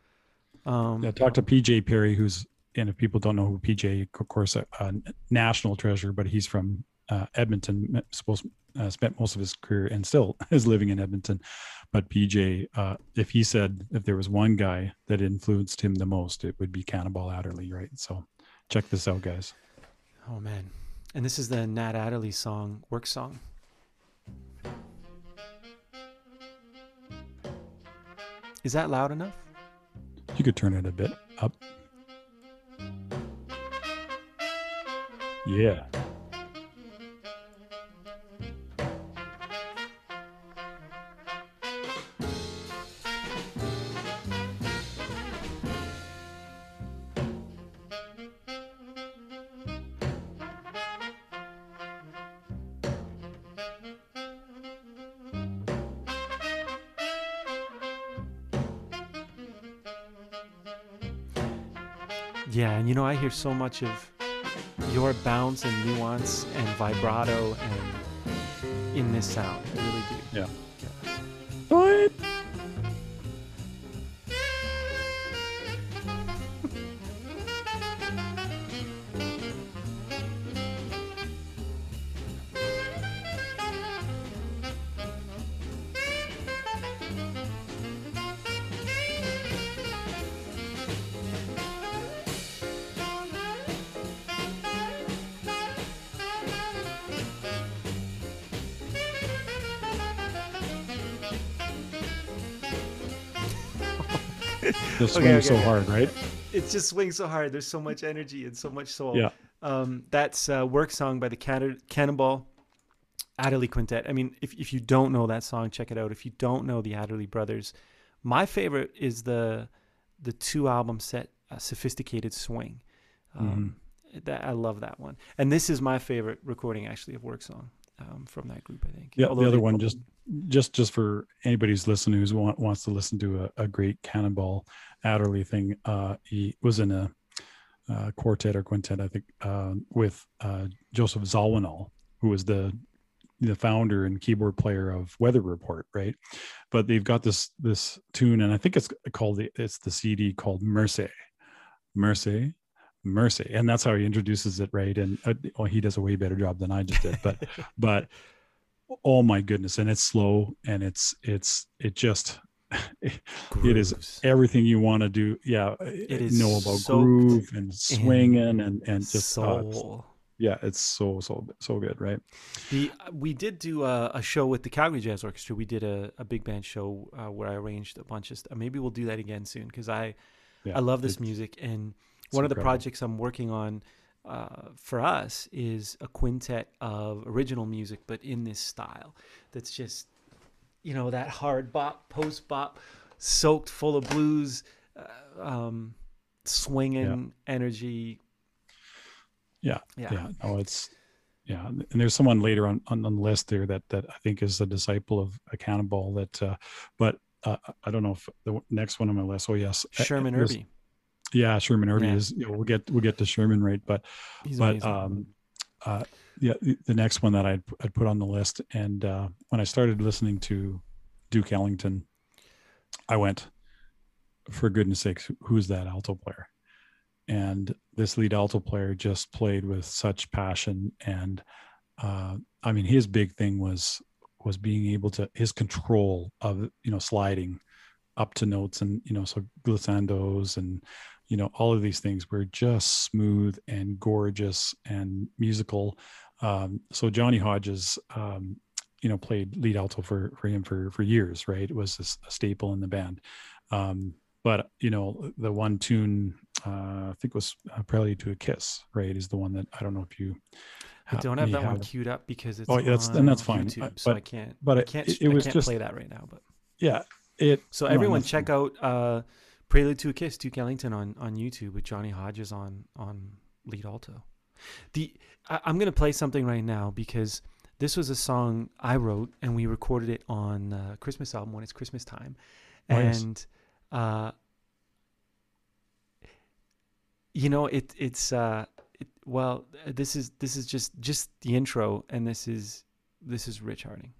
Speaker 1: Um,
Speaker 2: Yeah, talk to PJ Perry, who's and if people don't know who PJ, of course, a, a national treasure, but he's from uh, Edmonton. Supposed uh, spent most of his career and still is living in Edmonton. But PJ, uh, if he said if there was one guy that influenced him the most, it would be Cannonball Adderley, right? So check this out, guys.
Speaker 1: Oh man. And this is the Nat Adderley song, work song. Is that loud enough?
Speaker 2: You could turn it a bit up. Yeah.
Speaker 1: Hear so much of your bounce and nuance and vibrato and in this sound. I really do.
Speaker 2: Yeah. Just swing
Speaker 1: okay,
Speaker 2: so
Speaker 1: okay.
Speaker 2: hard, right?
Speaker 1: It just swings so hard. There's so much energy and so much soul.
Speaker 2: Yeah.
Speaker 1: Um, that's a work song by the Cannon- Cannonball Adderley Quintet. I mean, if, if you don't know that song, check it out. If you don't know the Adderley Brothers, my favorite is the the two album set, uh, Sophisticated Swing. Um, that I love that one. And this is my favorite recording actually of work song um, from that group. I think.
Speaker 2: Yeah,
Speaker 1: Although
Speaker 2: the other one just just just for anybody who's listening who want, wants to listen to a, a great Cannonball Adderley thing. Uh, he was in a uh, quartet or quintet, I think, uh, with uh, Josef Zawinul, who was the the founder and keyboard player of Weather Report, right? But they've got this this tune, and I think it's called the it's the CD called Mercy, Mercy, Mercy, and that's how he introduces it, right? And uh, well, he does a way better job than I just did, but but oh my goodness, and it's slow, and it's it's it just it is everything you want to do. Yeah,
Speaker 1: It is
Speaker 2: know about groove and swinging and and just uh, yeah, it's so so so good, right?
Speaker 1: The we did do a, a show with the Calgary Jazz Orchestra. We did a, a big band show uh, where I arranged a bunch of stuff. Maybe we'll do that again soon because I
Speaker 2: Yeah,
Speaker 1: I love this music and one of the projects I'm working on uh, for us is a quintet of original music, but in this style that's just you know that hard bop, post bop, soaked full of blues, uh, um, swinging energy.
Speaker 2: Yeah,
Speaker 1: Yeah.
Speaker 2: yeah no it's yeah and there's someone later on, on on the list there that that i think is a disciple of a cannonball that uh but uh, i don't know if the next one on my list oh yes
Speaker 1: Sherman Irby.
Speaker 2: yeah sherman irby
Speaker 1: Yeah.
Speaker 2: is you know, we'll get we'll get to sherman right but
Speaker 1: He's
Speaker 2: but
Speaker 1: amazing.
Speaker 2: um uh yeah the, the next one that I'd, I'd put on the list and uh when i started listening to duke ellington i went for goodness sakes who's that alto player? And this lead alto player just played with such passion and uh i mean his big thing was was being able to his control of you know sliding up to notes and you know so glissandos and you know all of these things were just smooth and gorgeous and musical um so johnny hodges um you know played lead alto for for him for for years right it was a staple in the band um but you know the one tune uh i think was uh, prelude to a kiss right is the one that i don't know if you
Speaker 1: I don't have that one queued up because it's
Speaker 2: Oh, yeah, that's- and that's fine.
Speaker 1: YouTube,
Speaker 2: I-
Speaker 1: so
Speaker 2: but-
Speaker 1: I can't.
Speaker 2: but
Speaker 1: I
Speaker 2: it-
Speaker 1: can't.
Speaker 2: it-
Speaker 1: I
Speaker 2: it was
Speaker 1: can't
Speaker 2: just-
Speaker 1: play that right now. But
Speaker 2: yeah it
Speaker 1: so everyone,
Speaker 2: that's
Speaker 1: check out uh, "Prelude to a Kiss" Duke Ellington on on YouTube with Johnny Hodges on on lead alto. The I, I'm gonna play something right now because this was a song I wrote and we recorded it on uh, Christmas album when it's Christmas time,
Speaker 2: Oh, yes.
Speaker 1: and uh, you know it it's uh it, well this is this is just just the intro and this is this is Rich Harding.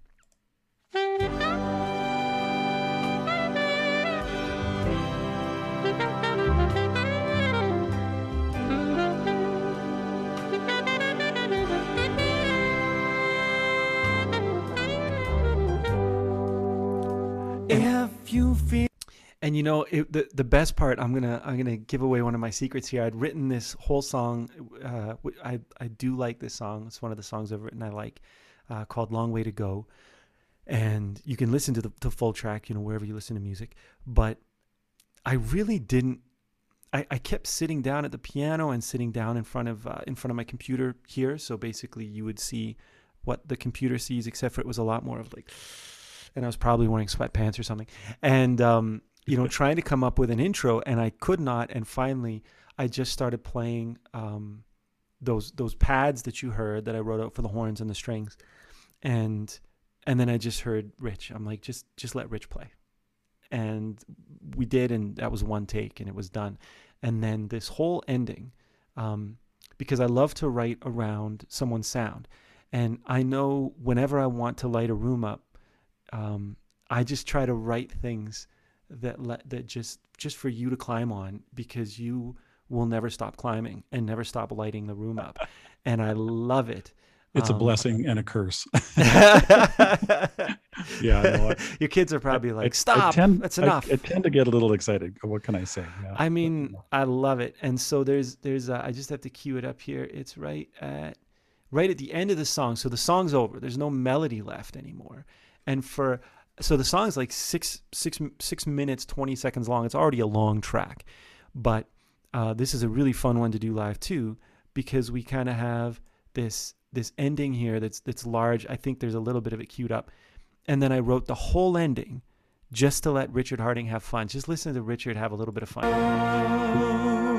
Speaker 1: And you know it, the the best part, I'm gonna I'm gonna give away one of my secrets here. I'd written this whole song. Uh, I I do like this song. It's one of the songs I've written. I like uh, called "Long Way to Go," and you can listen to the, the full track, you know, wherever you listen to music. But I really didn't. I, I kept sitting down at the piano and sitting down in front of uh, in front of my computer here. So basically, you would see what the computer sees, except for it was a lot more of like, and I was probably wearing sweatpants or something, and um, you know, trying to come up with an intro, and I could not. And finally, I just started playing um, those those pads that you heard that I wrote out for the horns and the strings, and and then I just heard Rich. I'm like, just just let Rich play, and we did, and that was one take, and it was done. and then this whole ending, um, because I love to write around someone's sound, and I know whenever I want to light a room up, um, I just try to write things that let that just just for you to climb on because you will never stop climbing and never stop lighting the room up, and I love it.
Speaker 2: It's a
Speaker 1: Um,
Speaker 2: blessing and a curse. yeah, no, I-
Speaker 1: Your kids are probably like,
Speaker 2: I- I
Speaker 1: "Stop!
Speaker 2: tend-
Speaker 1: That's enough."
Speaker 2: I, tend to get a little excited. What can I say? Yeah.
Speaker 1: I mean, I love it. And so there's there's uh, I just have to cue it up here. It's right at right at the end of the song. So the song's over. There's no melody left anymore. And for so the song's like six six six minutes twenty seconds long. It's already a long track, but uh, this is a really fun one to do live too because we kind of have this this ending here that's that's large. I think there's a little bit of it queued up, and then I wrote the whole ending just to let Richard Harding have fun. Just listen to Richard have a little bit of fun.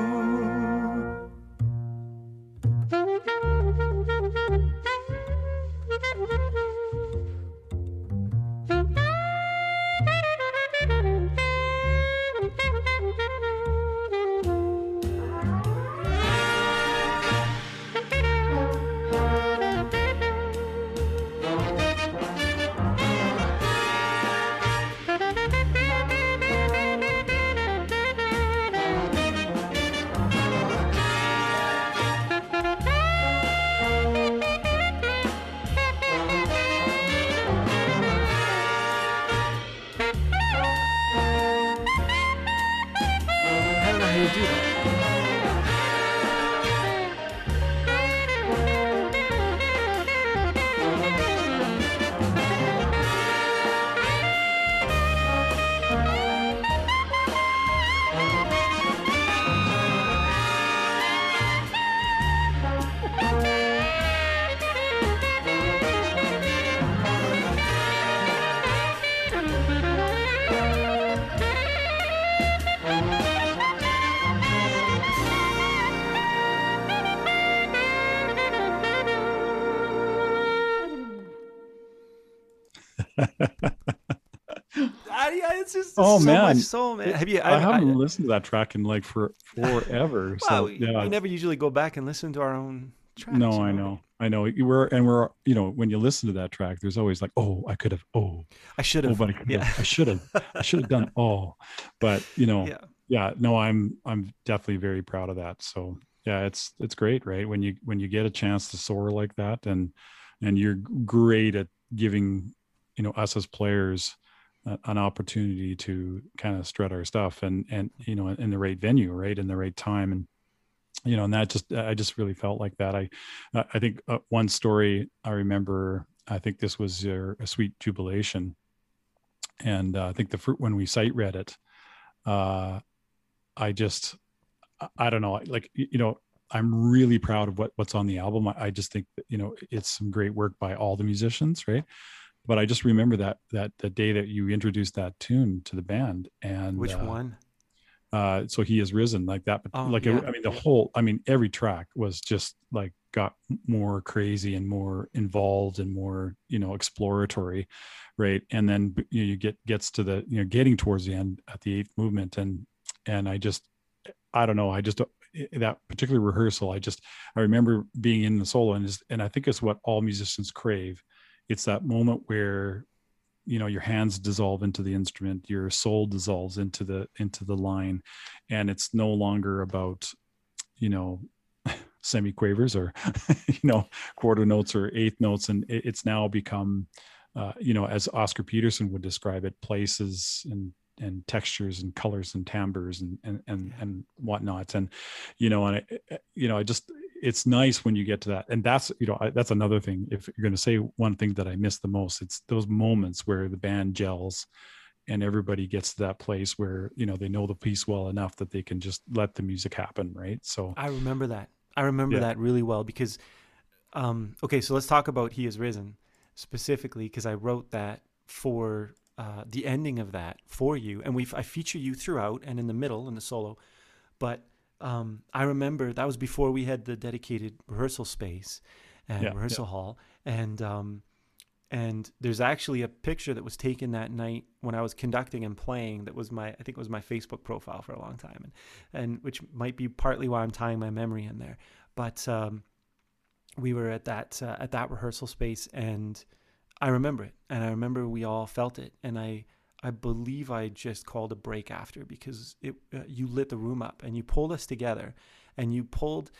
Speaker 2: Oh,
Speaker 1: so
Speaker 2: man.
Speaker 1: soul, man. Have you?
Speaker 2: I, haven't listened to that track in like for forever.
Speaker 1: Wow,
Speaker 2: so
Speaker 1: we,
Speaker 2: yeah,
Speaker 1: we never usually go back and listen to our own tracks.
Speaker 2: no,
Speaker 1: you
Speaker 2: I know, I know. You were and we're you know when you listen to that track, there's always like, oh, I could have, oh,
Speaker 1: I should
Speaker 2: oh,
Speaker 1: have.
Speaker 2: but I could
Speaker 1: yeah.
Speaker 2: have, I should have, I should have done all, but you know,
Speaker 1: yeah.
Speaker 2: yeah no i'm i'm definitely very proud of that so yeah it's it's great right when you when you get a chance to soar like that and and you're great at giving you know us as players uh, an opportunity to kind of strut our stuff and and you know in the right venue right in the right time and you know and that just i just really felt like that i i think uh, one story i remember i think this was your a sweet jubilation and uh, i think the fruit when we sight read it uh I just, I- I don't know, like, you know, I'm really proud of what, what's on the album. I, I just think that, you know, it's some great work by all the musicians. Right. But I just remember that, that the day that you introduced that tune to the band and
Speaker 1: Which
Speaker 2: uh,
Speaker 1: one?
Speaker 2: uh so he has risen like that but
Speaker 1: Oh,
Speaker 2: like
Speaker 1: yeah.
Speaker 2: i mean the whole i mean every track was just like got more crazy and more involved and more you know exploratory right and then you, know, you get gets to the you know getting towards the end at the eighth movement and and i just i don't know i just that particular rehearsal i just i remember being in the solo and is and i think it's what all musicians crave it's that moment where you know your hands dissolve into the instrument your soul dissolves into the into the line and it's no longer about you know semiquavers or you know quarter notes or eighth notes and it- it's now become uh, you know as oscar peterson would describe it places and and textures and colors and timbres and and and, and whatnot and you know and I, you know i just it's nice when you get to that and that's you know I, that's another thing if you're going to say one thing that i miss the most it's those moments where the band gels and everybody gets to that place where you know they know the piece well enough that they can just let the music happen right so
Speaker 1: I remember that. I remember
Speaker 2: Yeah.
Speaker 1: that really well because, um, okay, so let's talk about He Is Risen specifically because I wrote that for uh, the ending of that for you, and we I feature you throughout and in the middle in the solo, but um, I remember that was before we had the dedicated rehearsal space and
Speaker 2: Yeah, yeah.
Speaker 1: rehearsal hall, and um, and there's actually a picture that was taken that night when I was conducting and playing. That was my, I think it was my Facebook profile for a long time, and and which might be partly why I'm tying my memory in there. But um, we were at that uh, at that rehearsal space, and I remember it, and I remember we all felt it, and I I believe I just called a break after because it uh, you lit the room up and you pulled us together, and you pulled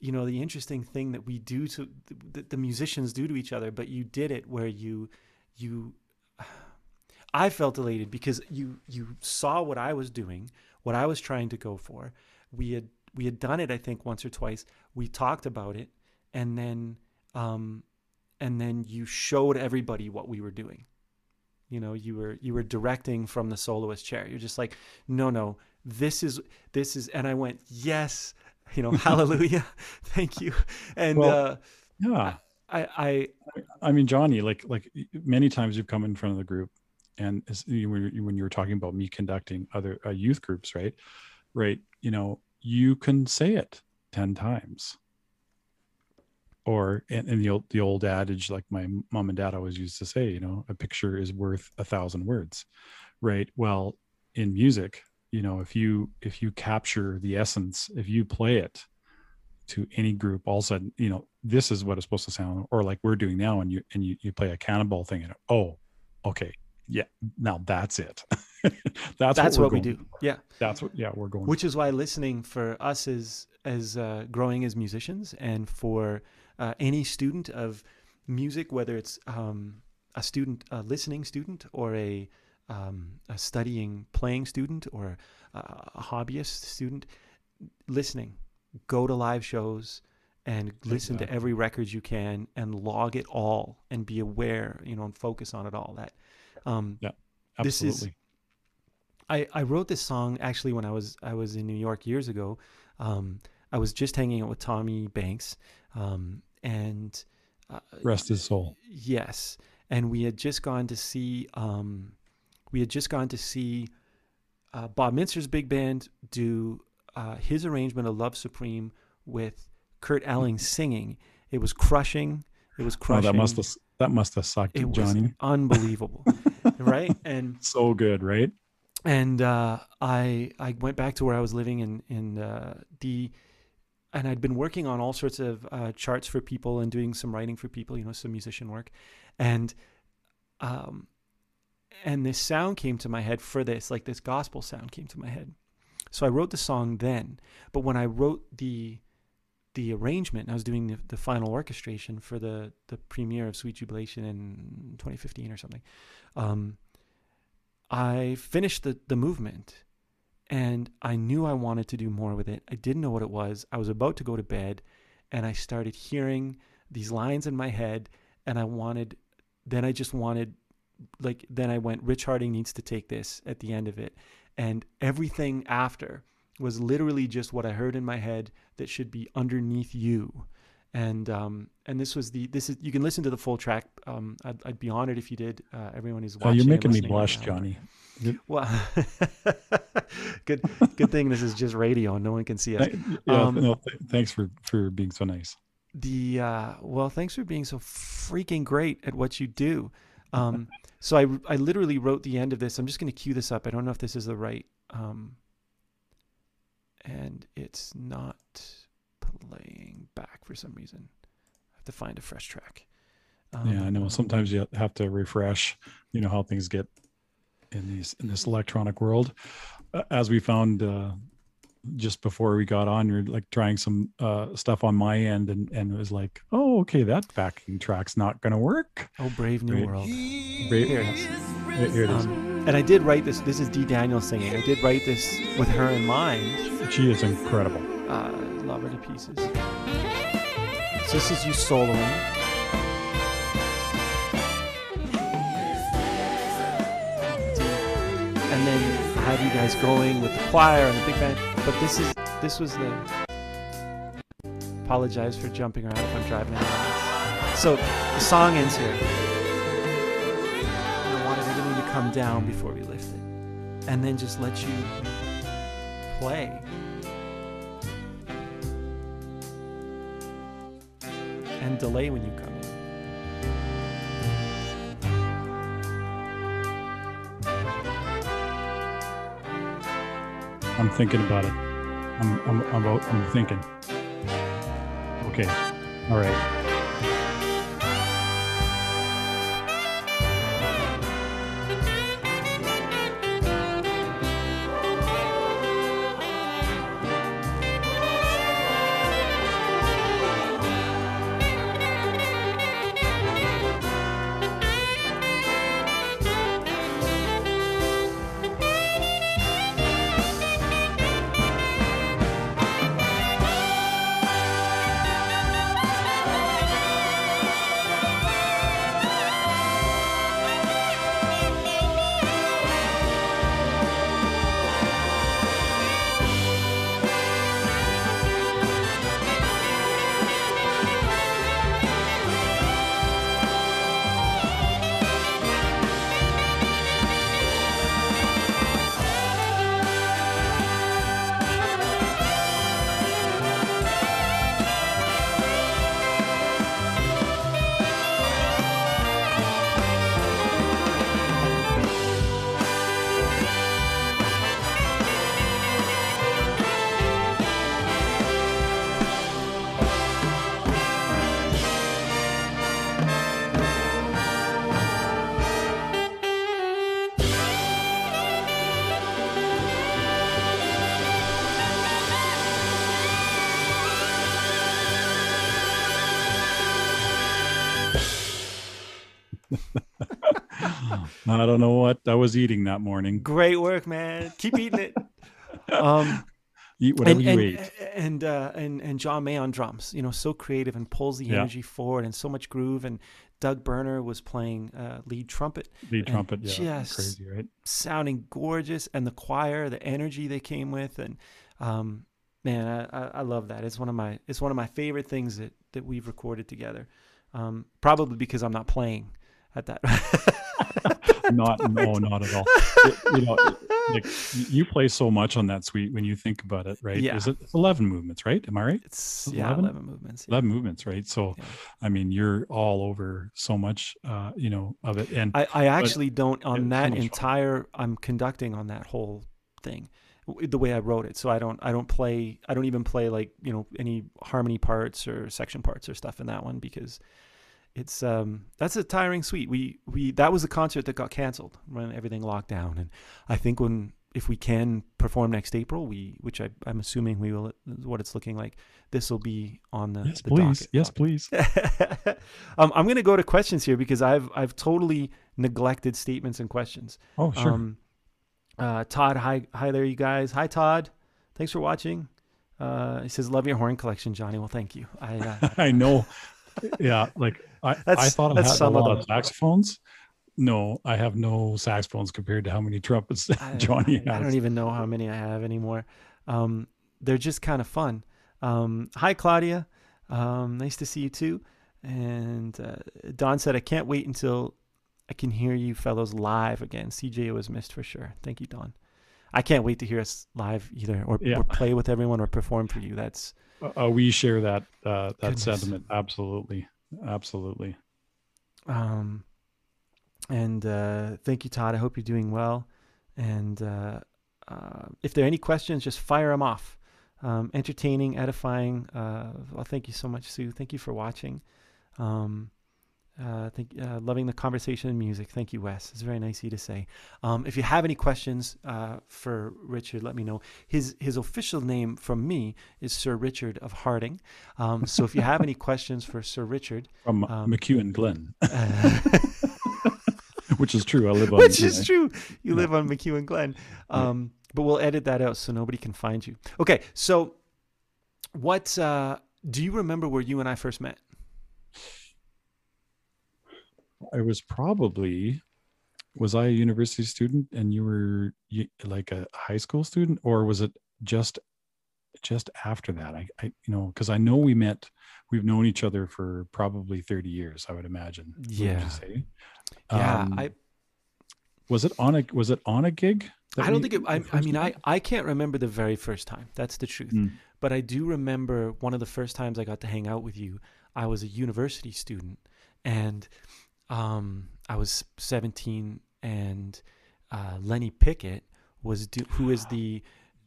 Speaker 1: you know the interesting thing that we do to that the musicians do to each other but you did it where you you i felt elated because you you saw what i was doing what i was trying to go for. We had we had done it i think once or twice. We talked about it and then um and then you showed everybody what we were doing you know you were you were directing from the soloist chair you're just like no no this is this is and i went yes you know, hallelujah, thank you. And well, uh,
Speaker 2: yeah,
Speaker 1: I, I,
Speaker 2: I mean, Johnny, like, like many times you've come in front of the group, and when you, when you were talking about me conducting other uh, youth groups, right, right, you know, you can say it ten times. Or in, in the old the old adage, like my mom and dad always used to say, you know, a picture is worth a thousand words, right? Well, in music, you know if you if you capture the essence if you play it to any group all of a sudden you know this is what it's supposed to sound or like we're doing now and you and you, you play a cannonball thing and oh okay yeah now that's it
Speaker 1: that's that's what, what we do for. yeah
Speaker 2: that's what yeah we're going
Speaker 1: which for. is why listening for us is as uh, growing as musicians and for uh, any student of music whether it's um, a student a listening student or a um, a studying playing student or a hobbyist student, listening, go to live shows and listen exactly. to every record you can and log it all and be aware, you know, and focus on it all. That,
Speaker 2: um, yeah, absolutely. This is,
Speaker 1: I, I wrote this song actually when I was I was in New York years ago. Um, I was just hanging out with Tommy Banks, um, and
Speaker 2: uh, rest his soul.
Speaker 1: Yes, and we had just gone to see um, we had just gone to see uh, Bob Mintzer's big band do uh, his arrangement of Love Supreme with Kurt Elling singing. It was crushing. It was crushing.
Speaker 2: Oh, that must have that must have sucked, it Johnny.
Speaker 1: unbelievable, right? And
Speaker 2: so good, right?
Speaker 1: And uh, I I went back to where I was living in in uh, the and I'd been working on all sorts of uh, charts for people and doing some writing for people, you know, some musician work, and um, and this sound came to my head for this, like this gospel sound came to my head. So I wrote the song then, but when I wrote the the arrangement, I was doing the, the final orchestration for the the premiere of Sweet Jubilation in 2015 or something. Um, I finished the the movement, and I knew I wanted to do more with it. I didn't know what it was. I was about to go to bed, and I started hearing these lines in my head, and I wanted. Then I just wanted like then I went Rich Harding needs to take this at the end of it and everything after was literally just what I heard in my head that should be underneath you and um and this was the this is you can listen to the full track um I'd, I'd be honored if you did uh, everyone is watching
Speaker 2: oh, you're making me blush right Johnny
Speaker 1: well good good thing this is just radio and no one can see us
Speaker 2: yeah, um, no, th- thanks for for being so nice
Speaker 1: the uh well thanks for being so freaking great at what you do um so I, I literally wrote the end of this. I'm just going to cue this up. I don't know if this is the right. Um, and it's not playing back for some reason. I have to find a fresh track.
Speaker 2: Um, yeah, I know. Sometimes you have to refresh. You know how things get in these in this electronic world. As we found uh, just before we got on, you're like trying some uh, stuff on my end, and and it was like, oh, okay, that backing track's not gonna work.
Speaker 1: Oh, brave new right. world.
Speaker 2: Brave, here it is. Here it is. Um,
Speaker 1: and I did write this. This is Dee Daniel singing. I did write this with her in mind.
Speaker 2: She is incredible.
Speaker 1: Uh, love her to pieces. So this is you soloing. And then have you guys going with the choir and the big band. But this is this was the apologize for jumping around if I'm driving around. So the song ends here. I wanted everything to come down before we lift it, and then just let you play. And delay when you come
Speaker 2: I'm thinking about it. I'm I'm I'm, I'm thinking. Okay. All right. Don't know what I was eating that morning.
Speaker 1: Great work, man. Keep eating it. Um,
Speaker 2: Eat whatever
Speaker 1: and,
Speaker 2: you
Speaker 1: and,
Speaker 2: ate.
Speaker 1: And uh, and and John May on drums. You know, so creative and pulls the
Speaker 2: Yeah.
Speaker 1: energy forward and so much groove. And Doug Berner was playing uh, lead trumpet,
Speaker 2: Lead trumpet, yeah,
Speaker 1: just-
Speaker 2: crazy, right?
Speaker 1: sounding gorgeous, and the choir, the energy they came with, and um, man, I, I, I love that. It's one of my it's one of my favorite things that that we've recorded together. Um, probably because I'm not playing at that.
Speaker 2: Not, no, not at all. It- you know, like you play so much on that suite when you think about it, right?
Speaker 1: Yeah.
Speaker 2: Is it it's eleven movements, right? Am I right?
Speaker 1: It's
Speaker 2: Was it
Speaker 1: yeah,
Speaker 2: 11?
Speaker 1: eleven movements. yeah.
Speaker 2: Eleven movements, right? So,
Speaker 1: Yeah.
Speaker 2: I mean, you're all over so much, uh, you know, of it, and
Speaker 1: I, I actually don't on
Speaker 2: it's so
Speaker 1: that
Speaker 2: fun.
Speaker 1: entire I'm conducting on that whole thing the way I wrote it. So I don't I don't play I don't even play like, you know, any harmony parts or section parts or stuff in that one because it's um that's a tiring suite. We we that was a concert that got canceled when everything locked down and I think when if we can perform next April, we which I, I'm assuming we will what it's looking like. This will be on the
Speaker 2: yes,
Speaker 1: the
Speaker 2: please,
Speaker 1: docket.
Speaker 2: yes, please.
Speaker 1: um, I'm going to go to questions here because I've I've totally neglected statements and questions.
Speaker 2: Oh, sure.
Speaker 1: Um, uh, Todd, hi hi there, you guys. Hi Todd, thanks for watching. Uh, he says, "Love your horn collection, Johnny." Well, thank you. I uh,
Speaker 2: I know. Yeah, like I, I thought I had a lot of saxophones. No, I have no saxophones compared to how many trumpets Johnny
Speaker 1: I, I don't even know how many I have anymore. Um, they're just kind of fun. Um, hi Claudia, um, nice to see you too. And uh, Don said, "I can't wait until I can hear you fellows live again." CJ was missed for sure. Thank you, Don. I can't wait to hear us live either, or,
Speaker 2: Yeah.
Speaker 1: or play with everyone, or perform for you. That's
Speaker 2: Uh, we share that uh, that
Speaker 1: Goodness.
Speaker 2: sentiment. Absolutely, absolutely.
Speaker 1: Um, and uh, thank you, Todd. I hope you're doing well. And uh, uh, if there are any questions, just fire them off. Um, entertaining, edifying. Uh, well, thank you so much, Sue. Thank you for watching. Um, uh, thank, uh, loving the conversation and music. Thank you, Wes. It's very nice of you to say. Um, if you have any questions uh, for Richard, let me know. His his official name from me is Sir Richard of Harding. Um, so if you have any questions for Sir Richard,
Speaker 2: From
Speaker 1: Um,
Speaker 2: McEwen Glen, which is true. I live on.
Speaker 1: which
Speaker 2: you
Speaker 1: is
Speaker 2: know,
Speaker 1: true. You
Speaker 2: Yeah.
Speaker 1: live on McEwen Glen.
Speaker 2: Yeah.
Speaker 1: Um, but we'll edit that out so nobody can find you. Okay, so what uh, do you remember where you and I first met?
Speaker 2: I was probably. Was I a university student and you were like a high school student, or was it just just after that? I, I you know, because I know we met. We've known each other for probably thirty years. I would imagine. Would
Speaker 1: Yeah.
Speaker 2: say?
Speaker 1: Yeah,
Speaker 2: Um,
Speaker 1: I
Speaker 2: Was it on a Was it on a gig?
Speaker 1: I don't
Speaker 2: we-
Speaker 1: think it, I, I mean I. I can't remember the very first time. That's the truth.
Speaker 2: Mm.
Speaker 1: But I do remember one of the first times I got to hang out with you. I was a university student and um, I was 17 and uh, Lenny Pickett was do, who is the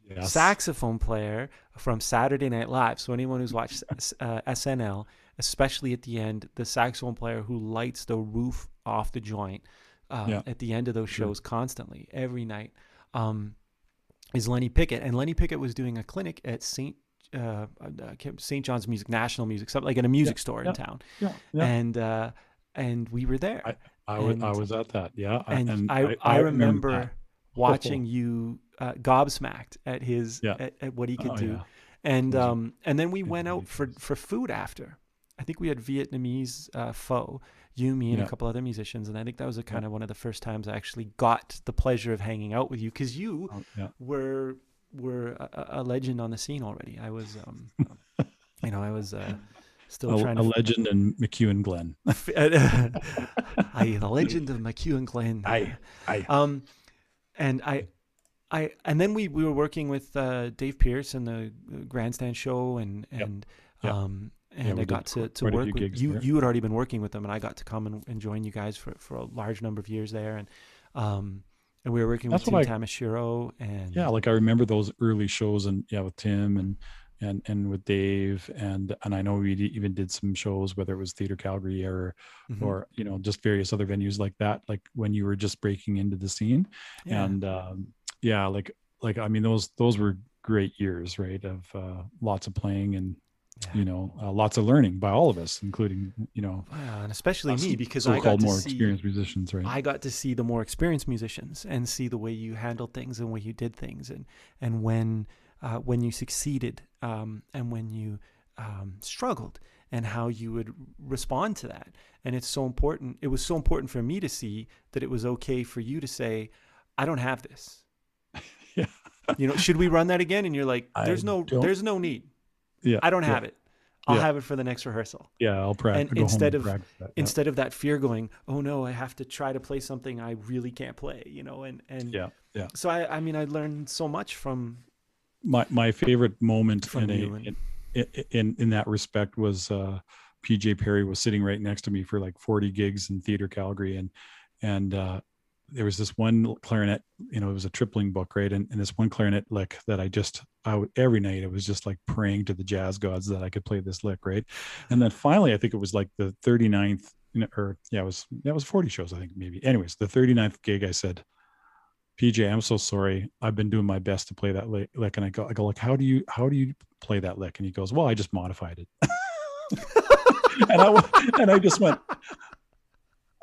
Speaker 2: Yes.
Speaker 1: saxophone player from Saturday Night Live. So anyone who's watched uh, SNL, especially at the end, the saxophone player who lights the roof off the joint uh,
Speaker 2: Yeah.
Speaker 1: at the end of those shows constantly, every night, um, is Lenny Pickett. And Lenny Pickett was doing a clinic at St. Uh, uh, St. John's Music, National Music, something like in a music store in town,
Speaker 2: Yeah. Yeah.
Speaker 1: and uh, and we were there.
Speaker 2: I was I
Speaker 1: and-
Speaker 2: was at that. Yeah. I-
Speaker 1: and, I, I, remember,
Speaker 2: that.
Speaker 1: watching you uh, gobsmacked at his
Speaker 2: Yeah.
Speaker 1: at, at what he could
Speaker 2: Oh,
Speaker 1: do,
Speaker 2: yeah.
Speaker 1: and um and then we went out for for food after. I think we had Vietnamese uh, pho, you, me, and a couple other musicians, and I think that was a kind of one of the first times I actually got the pleasure of hanging out with you because you
Speaker 2: Oh, yeah.
Speaker 1: were were a, a- a legend on the scene already. I was, um, you know, I was uh, still
Speaker 2: A,
Speaker 1: trying
Speaker 2: a
Speaker 1: to.
Speaker 2: legend in McEwen Glen.
Speaker 1: I, the legend of McEwen Glen.
Speaker 2: Aye, aye.
Speaker 1: Um, and I, I, and then we we were working with uh, Dave Pierce and the Grandstand Show, and and
Speaker 2: Yep.
Speaker 1: um, and
Speaker 2: we
Speaker 1: I got to, to work with
Speaker 2: gigs
Speaker 1: you.
Speaker 2: there.
Speaker 1: You had already been working with them, and I got to come and, and join you guys for for a large number of years there, and um, and we were working
Speaker 2: That's
Speaker 1: with
Speaker 2: what
Speaker 1: Tim Tamashiro, and
Speaker 2: Yeah, like I remember those early shows and yeah, with Tim and and and with Dave and and I know we d- even did some shows whether it was Theater Calgary or
Speaker 1: Mhm.
Speaker 2: or you know just various other venues like that like when you were just breaking into the scene
Speaker 1: yeah.
Speaker 2: and um yeah like like I mean those those were great years right of uh lots of playing and
Speaker 1: Yeah.
Speaker 2: you know uh, lots of learning by all of us including you know
Speaker 1: Wow, and especially
Speaker 2: us
Speaker 1: me because I got to
Speaker 2: more
Speaker 1: see
Speaker 2: experienced musicians right
Speaker 1: I got to see the more experienced musicians and see the way you handled things and way you did things and and when uh, when you succeeded um, and when you um, struggled and how you would respond to that. And it's so important it was so important for me to see that it was okay for you to say I don't have this.
Speaker 2: Yeah.
Speaker 1: You know should we run that again? And you're like
Speaker 2: I
Speaker 1: there's no there's no need.
Speaker 2: Yeah
Speaker 1: I don't
Speaker 2: yeah,
Speaker 1: have it. I'll
Speaker 2: Yeah.
Speaker 1: have it for the next rehearsal.
Speaker 2: Yeah I'll practice
Speaker 1: And instead
Speaker 2: and
Speaker 1: of-
Speaker 2: practice that,
Speaker 1: instead of that fear going oh no i have to try to play something i really can't play you know and and
Speaker 2: yeah yeah.
Speaker 1: so i i mean i learned so much from
Speaker 2: my my favorite moment
Speaker 1: From
Speaker 2: in a in, in in that respect was uh PJ Perry was sitting right next to me for like 40 gigs in Theater Calgary. And and uh there was this one clarinet you know it was a tripling book right? And, and this one clarinet lick that I just I would every night it was just like praying to the jazz gods that I could play this lick right? And then finally I think it was like the 39th you or yeah it was that was 40 shows I think maybe. Anyways the 39th gig I said PJ, I'm so sorry. I've been doing my best to play that li- lick, and I go, I go like, how do you, how do you play that lick? And he goes, well, I just modified it. and I, and I just went,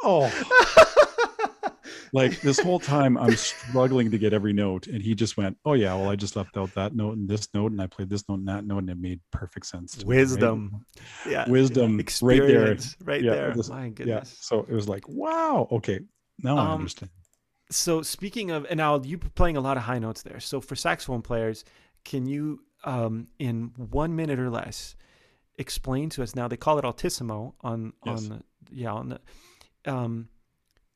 Speaker 2: oh, like this whole time I'm struggling to get every note, and he just went, oh yeah, well, I just left out that note and this note, and I played this note and that note, and it made perfect sense. to me, right?
Speaker 1: Wisdom. yeah
Speaker 2: wisdom, right there.
Speaker 1: experience right
Speaker 2: Yeah,
Speaker 1: there my
Speaker 2: Yeah. So it was like, wow, okay, now I
Speaker 1: Um,
Speaker 2: understand.
Speaker 1: So speaking of and now you playing a lot of high notes there so for saxophone players can you um in one minute or less explain to us now they call it altissimo on
Speaker 2: Yes.
Speaker 1: on the yeah on the um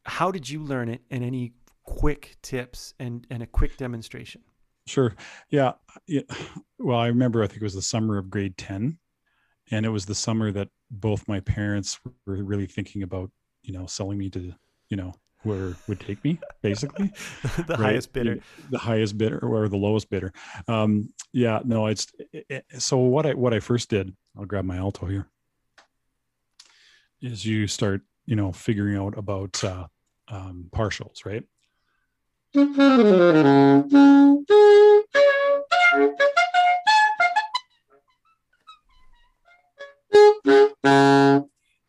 Speaker 1: how did you learn it and any quick tips and and a quick demonstration
Speaker 2: Sure. Yeah. yeah. Well, I remember, I think it was the summer of grade 10. And it was the summer that both my parents were really thinking about, you know, selling me to, you know, where would take me, basically.
Speaker 1: the
Speaker 2: right?
Speaker 1: highest bidder
Speaker 2: The highest bidder or the lowest bidder. Um, yeah. No, it's it, it- so what I, what I first did, I'll grab my alto here, is you start, you know, figuring out about uh, um, partials, right?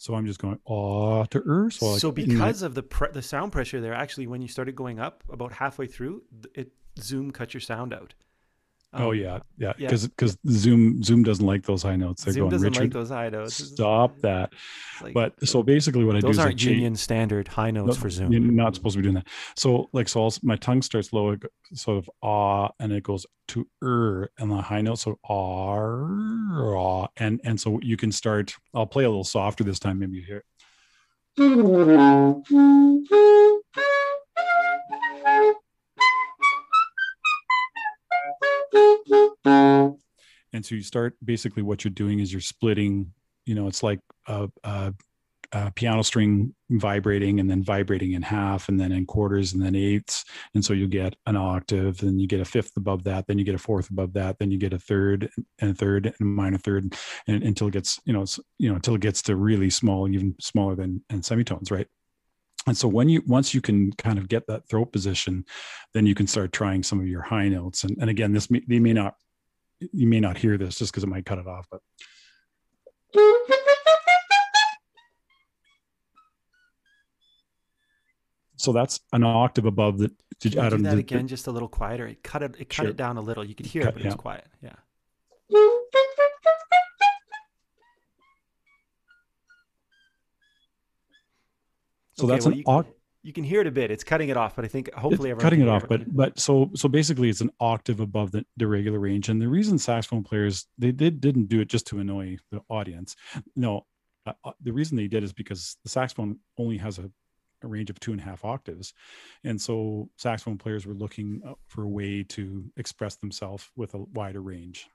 Speaker 2: So I'm just going ah to er. So, like,
Speaker 1: so because of the pre- the sound pressure there actually when you started going up about halfway through it zoom cut your sound out Um,
Speaker 2: yeah, yeah,
Speaker 1: yeah.
Speaker 2: because because Zoom Zoom doesn't like those high notes. They're
Speaker 1: zoom
Speaker 2: going
Speaker 1: doesn't
Speaker 2: Richard.
Speaker 1: like those high notes
Speaker 2: stop that.
Speaker 1: like-
Speaker 2: But so basically, what I do is
Speaker 1: aren't
Speaker 2: change-
Speaker 1: union standard high notes
Speaker 2: No,
Speaker 1: for zoom
Speaker 2: You're not supposed to be doing that. So like so, I'll, my tongue starts low, sort of ah, and it goes to er, and the high note so ah, ah, and and so you can start. I'll play a little softer this time. Maybe you hear. it. And so you start basically what you're doing is you're splitting. You know, it's like a, a uh, piano string vibrating and then vibrating in half and then in quarters and then eighths and so you get an octave then you get a fifth above that then you get a fourth above that then you get a third and a third and a minor third and, until it gets you know you know until it gets to really small even smaller than and semitones right and so when you once you can kind of get that throat position then you can start trying some of your high notes and, and again this may, they may not you may not hear this just because it might cut it off but so that's an octave above the.
Speaker 1: Did you do that again, just a little quieter? It cut it. It cut sure. it down a little. You could hear cut, it, but yeah. it's quiet. Yeah.
Speaker 2: So okay, that's well, an
Speaker 1: octave. You can hear it a bit. It's cutting it off, but I think hopefully
Speaker 2: it's cutting it off. But but so so basically, it's an octave above the, the regular range. And the reason saxophone players they did didn't do it just to annoy the audience. No, uh, uh the reason they did is because the saxophone only has a a range of two and a half octaves. And so saxophone players were looking uh, for a way to express themselves with a wider range.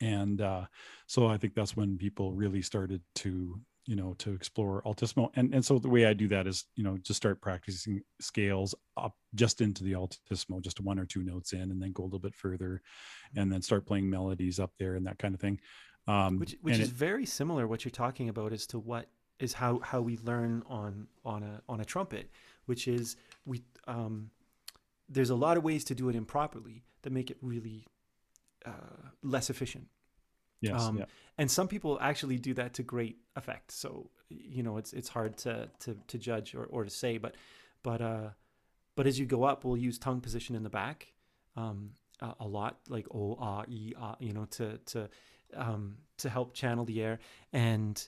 Speaker 2: And uh, so I think that's when people really started to, you know, to explore altissimo. And, and so the way I do that is, you know, just start practicing scales up just into the altissimo, just one or two notes in, and then go a little bit further and then start playing melodies up there and that kind of thing.
Speaker 1: Um, which which is it, very similar what you're talking about as to what is how how we learn on on a on a trumpet, which is we um, there's a lot of ways to do it improperly that make it really uh, less efficient.
Speaker 2: Yes. Um,
Speaker 1: yeah. And some people actually do that to great effect. So you know it's it's hard to to to judge or, or to say, but but uh, but as you go up, we'll use tongue position in the back um, a, a lot, like o ah e ah, you know, to to um, to help channel the air and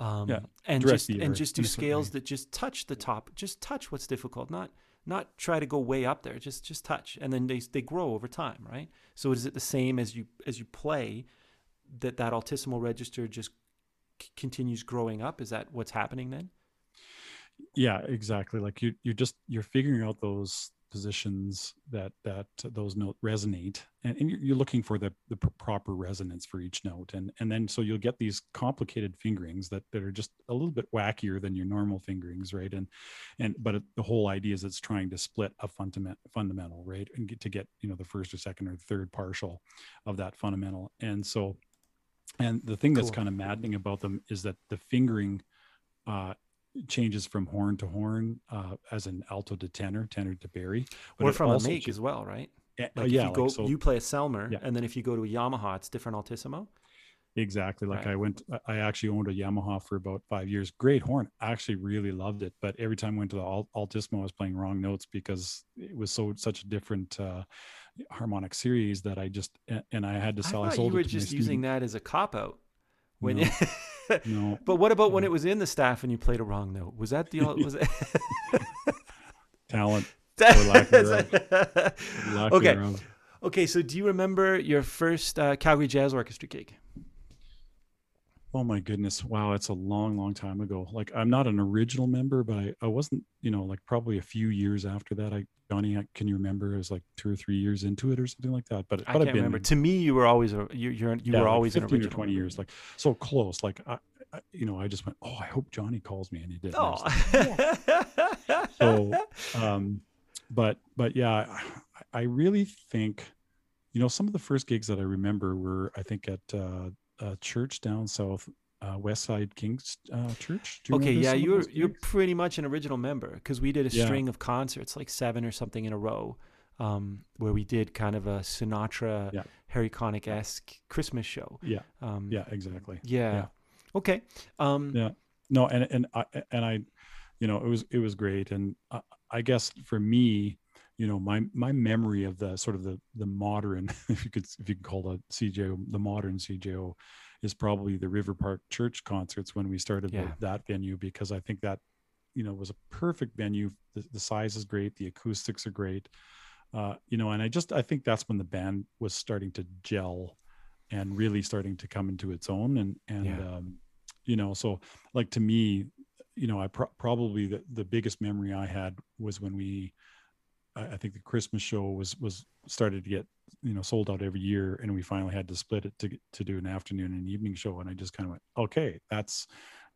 Speaker 1: um, yeah, and just and just do scales that just touch the top, just touch what's difficult, not not try to go way up there, just just touch, and then they they grow over time, right? So is it the same as you as you play that that altissimo register just c- continues growing up? Is that what's happening then?
Speaker 2: Yeah, exactly. Like you you're just you're figuring out those positions that that those note resonate and, and you're looking for the, the proper resonance for each note and and then so you'll get these complicated fingerings that, that are just a little bit wackier than your normal fingerings right and and but the whole idea is it's trying to split a fundamental fundamental right and get to get you know the first or second or third partial of that fundamental and so and the thing cool. that's kind of maddening about them is that the fingering uh, changes from horn to horn uh, as an alto to tenor, tenor to bari.
Speaker 1: But or from a make as well, right?
Speaker 2: Yeah, like yeah.
Speaker 1: You, go, like so, you play a Selmer, yeah. and then if you go to a Yamaha, it's different altissimo.
Speaker 2: Exactly. Like right. I went, I actually owned a Yamaha for about five years. Great horn. I actually really loved it. But every time I went to the alt- altissimo, I was playing wrong notes because it was so such a different uh, harmonic series that I just and I had to sell.
Speaker 1: I,
Speaker 2: I sold
Speaker 1: you were just using that as a cop out when. No. no. But what about when it was in the staff and you played a wrong note? Was that the was it
Speaker 2: talent?
Speaker 1: okay. Okay, so do you remember your first uh, Calgary Jazz Orchestra gig?
Speaker 2: Oh my goodness. Wow. It's a long, long time ago. Like I'm not an original member, but I, I wasn't, you know, like probably a few years after that. I, Johnny, can you remember? It was like two or three years into it or something like that. But,
Speaker 1: I can't remember. To me, you were always, a, you, you're, you yeah, were like always 15
Speaker 2: an or 20 years, like so close. Like, I, I, you know, I just went, oh, I hope Johnny calls me. And he did. Oh. Like, so, um, but, but yeah, I, I really think, you know, some of the first gigs that I remember were, I think at, uh, a church down south, uh, West Side King's uh, Church.
Speaker 1: okay, yeah, you're you're pretty much an original member because we did a yeah. string of concerts, like seven or something in a row, um, where we did kind of a Sinatra, yeah. Harry Connick esque Christmas show.
Speaker 2: Yeah, um, yeah, exactly.
Speaker 1: Yeah. yeah. Okay. Um,
Speaker 2: yeah. No, and and I and I, you know, it was it was great, and I, I guess for me, you know my my memory of the sort of the the modern if you could if you could call the CJO the modern CJO is probably the River Park Church concerts when we started yeah. the, that venue because I think that you know was a perfect venue the, the size is great the acoustics are great uh, you know and I just I think that's when the band was starting to gel and really starting to come into its own and and yeah. um, you know so like to me you know I pro- probably the, the biggest memory I had was when we I think the Christmas show was was started to get you know sold out every year, and we finally had to split it to to do an afternoon and evening show. And I just kind of went, okay, that's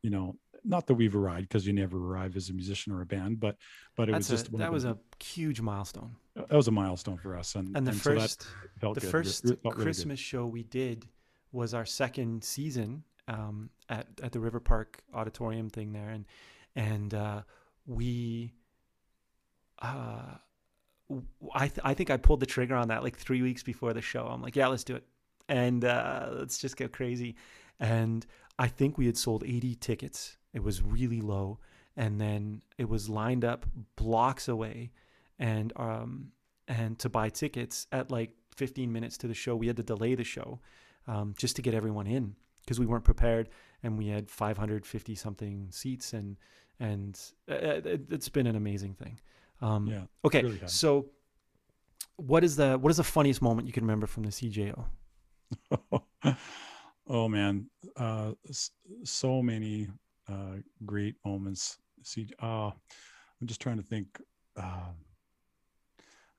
Speaker 2: you know not that we've arrived because you never arrive as a musician or a band, but but it
Speaker 1: That's
Speaker 2: was just
Speaker 1: a, that was a huge milestone.
Speaker 2: that was a milestone for us, and
Speaker 1: And the
Speaker 2: so that
Speaker 1: first
Speaker 2: felt
Speaker 1: the
Speaker 2: good.
Speaker 1: First
Speaker 2: felt really.
Speaker 1: Christmas show we did was our second season um, at at the River Park Auditorium thing there, and and uh, we. Uh, I th- I think I pulled the trigger on that like three weeks before the show. I'm like, yeah, let's do it, and uh, let's just go crazy. And I think we had sold 80 tickets. It was really low, and then it was lined up blocks away, and um and to buy tickets at like 15 minutes to the show, we had to delay the show um, just to get everyone in because we weren't prepared, and we had 550 something seats, and and uh, it, it's been an amazing thing. Um,
Speaker 2: Yeah,
Speaker 1: Okay,
Speaker 2: really
Speaker 1: so what is the what is the funniest moment you can remember from the CJO?
Speaker 2: oh man, uh, so many uh, great moments. See, uh, I'm just trying to think. Uh,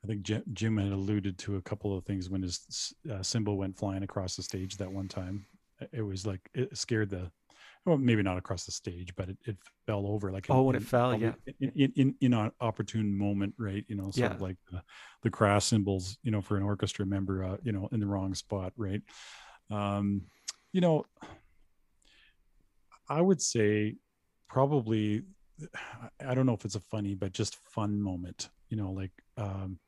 Speaker 2: I think Jim, Jim had alluded to a couple of things when his uh, cymbal went flying across the stage that one time. It was like it scared the, well, maybe not across the stage, but it, it fell over like.
Speaker 1: Oh, when it fell,
Speaker 2: probably In, in, in, in an opportune moment, right? You know, sort of like the, the crash cymbals, you know, for an orchestra member, uh, you know, in the wrong spot, right? Um, you know, I would say probably I- I don't know if it's a funny, but just fun moment. You know, like um,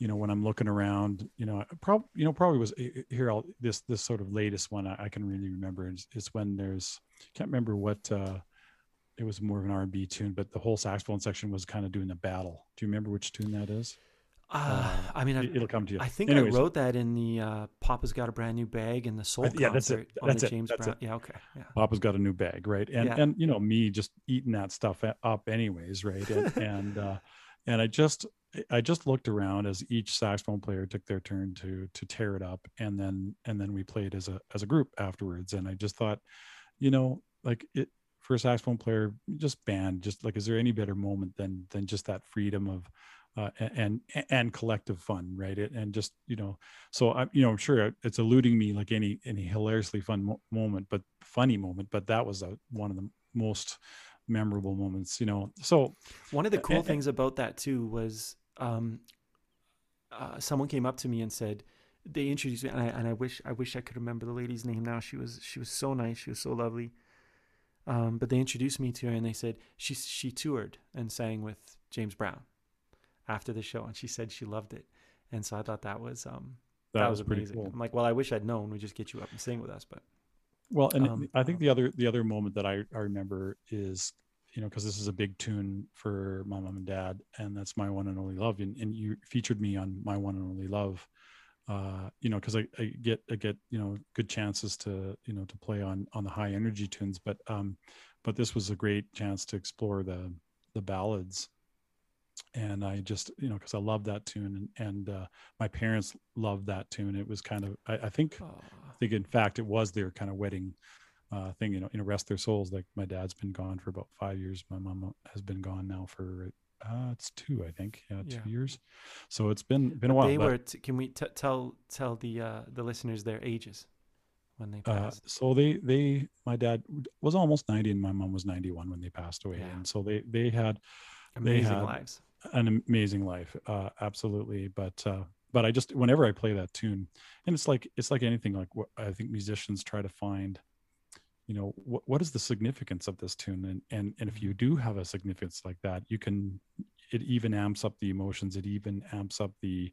Speaker 2: you know when I'm looking around, you know, probably you know probably was eh, eh, here. I'll this this sort of latest one I, I can really remember is, is when there's can't remember what uh, it was more of an R&B tune, but the whole saxophone section was kind of doing a battle. Do you remember which tune that is?
Speaker 1: Uh, I mean, I,
Speaker 2: It- It'll come to you.
Speaker 1: I think
Speaker 2: Anyways,
Speaker 1: I wrote that in the uh, Papa's Got a Brand New Bag and the Soul
Speaker 2: yeah, that's it.
Speaker 1: concert on
Speaker 2: That's
Speaker 1: the
Speaker 2: it.
Speaker 1: James
Speaker 2: That's
Speaker 1: Brown.
Speaker 2: it.
Speaker 1: Yeah, okay. Yeah.
Speaker 2: Papa's got a new bag, right? And
Speaker 1: Yeah.
Speaker 2: and you know me just eating that stuff up anyways, right? And and uh, and I just I just looked around as each saxophone player took their turn to to tear it up, and then and then we played as a as a group afterwards. And I just thought, you know, like it for a saxophone player, just band, just like is there any better moment than than just that freedom of uh, and and collective fun, right? It, and just you know, so I, you know, I'm sure it's eluding me like any any hilariously fun mo- moment, but funny moment. But that was a, one of the most memorable moments, you know. So
Speaker 1: One of the cool
Speaker 2: and-
Speaker 1: things about that too was um, uh, someone came up to me and said they introduced me, and I, and I wish I wish I could remember the lady's name now. She was she was so nice, she was so lovely. Um, but they introduced me to her, and they said she she toured and sang with James Brown after the show, and she said she loved it. And so I thought that was um,
Speaker 2: that,
Speaker 1: that,
Speaker 2: was,
Speaker 1: was,
Speaker 2: pretty
Speaker 1: amazing.
Speaker 2: cool.
Speaker 1: I'm like, well, I wish I'd known. We just get you up and sing with us, but
Speaker 2: Well, and
Speaker 1: Um,
Speaker 2: I think
Speaker 1: um,
Speaker 2: the other the other moment that I I remember is you know because this is a big tune for my mom and dad, and that's my one and only love, and, and you featured me on my one and only love. Uh, you know, because I, I get I get you know good chances to you know to play on on the high energy tunes, but um, but this was a great chance to explore the the ballads, and I just you know because I love that tune, and and uh, my parents loved that tune. It was kind of I, I think
Speaker 1: oh,
Speaker 2: I think in fact it was their kind of wedding uh, thing, you know, you know, rest their souls. Like my dad's been gone for about five years. My mom has been gone now for uh, it's two, I think, yeah, two
Speaker 1: Yeah.
Speaker 2: years. So it's been been a while.
Speaker 1: they were. T- can we t- tell tell the uh, the listeners their ages when they
Speaker 2: uh,
Speaker 1: passed?
Speaker 2: so they they my dad was almost ninety and my mom was ninety one when they passed away,
Speaker 1: Yeah.
Speaker 2: and so they they had
Speaker 1: Amazing
Speaker 2: had-
Speaker 1: lives.
Speaker 2: an amazing life uh absolutely but uh but i just whenever i play that tune and it's like it's like anything like what i think musicians try to find you know what, what is the significance of this tune and and and if you do have a significance like that you can it even amps up the emotions it even amps up the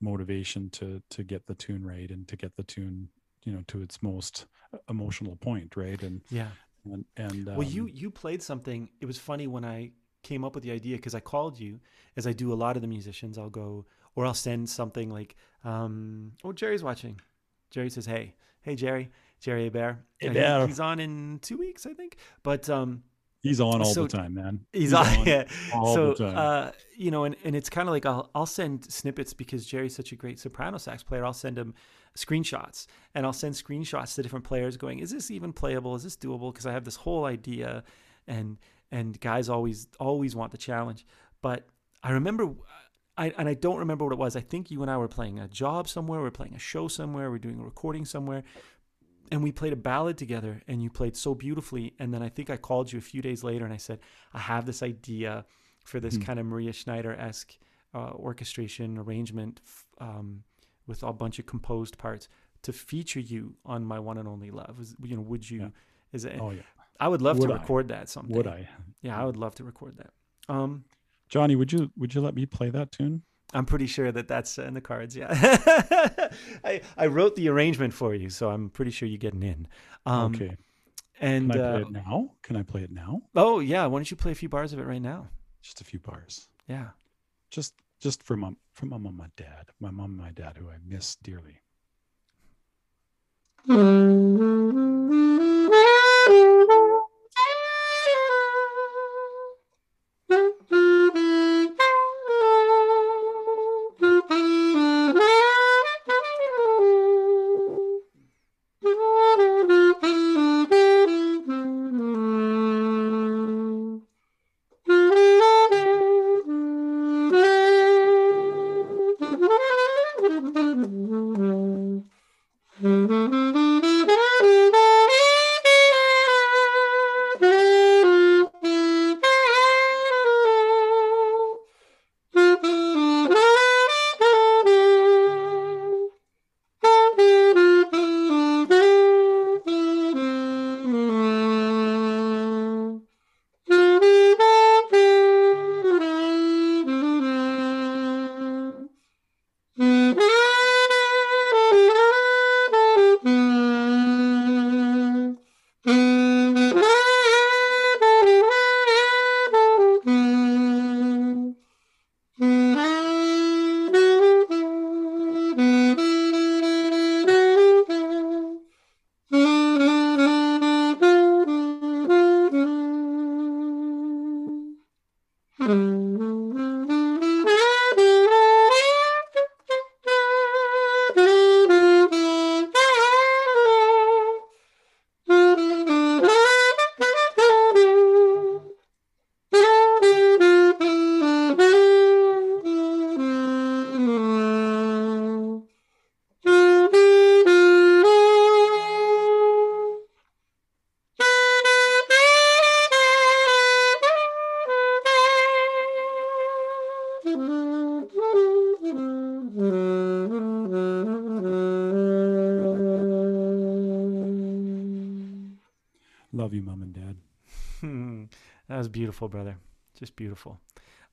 Speaker 2: motivation to to get the tune right and to get the tune you know to its most emotional point right and
Speaker 1: Yeah.
Speaker 2: and and
Speaker 1: Well, you
Speaker 2: um,
Speaker 1: you played something. It was funny when I came up with the idea because I called you, as I do a lot of the musicians. I'll go or I'll send something like, um, "Oh, Jerry's watching." Jerry says, "Hey, hey, Jerry, Jerry Bear. He- he's on in two weeks, I think." But um,
Speaker 2: he's on all
Speaker 1: so-
Speaker 2: the time man
Speaker 1: he's, on. Yeah.
Speaker 2: all
Speaker 1: so
Speaker 2: the time.
Speaker 1: uh, you know, and, and it's kind of like I'll I'll send snippets because Jerry's such a great soprano sax player. I'll send him screenshots, and I'll send screenshots to different players, going, "Is this even playable? Is this doable?" Because I have this whole idea, and and guys always always want the challenge. But I remember, I and I don't remember what it was. I think you and I were playing a job somewhere. We are playing a show somewhere. We are doing a recording somewhere. And we played a ballad together and you played so beautifully and then i think i called you a few days later and i said i have this idea for this
Speaker 2: Mhm.
Speaker 1: kind of maria schneider-esque uh, orchestration arrangement f- um, with a bunch of composed parts to feature you on my one and only love is, you know would you
Speaker 2: Yeah.
Speaker 1: is it
Speaker 2: Oh yeah.
Speaker 1: i would love
Speaker 2: Would
Speaker 1: to
Speaker 2: I?
Speaker 1: record that someday
Speaker 2: Would I?
Speaker 1: yeah i would love to record that um
Speaker 2: Johnny, would you would you let me play that tune?
Speaker 1: I'm pretty sure that that's in the cards. Yeah, I I wrote the arrangement for you, so I'm pretty sure you're getting in. Um,
Speaker 2: okay.
Speaker 1: And
Speaker 2: Can I play
Speaker 1: uh,
Speaker 2: it now? Can I play it now?
Speaker 1: oh yeah, why don't you play a few bars of it right now?
Speaker 2: Just a few bars.
Speaker 1: Yeah.
Speaker 2: Just just for mom for my mom and my dad. My mom and my dad who I miss dearly.
Speaker 1: beautiful, brother. Just beautiful.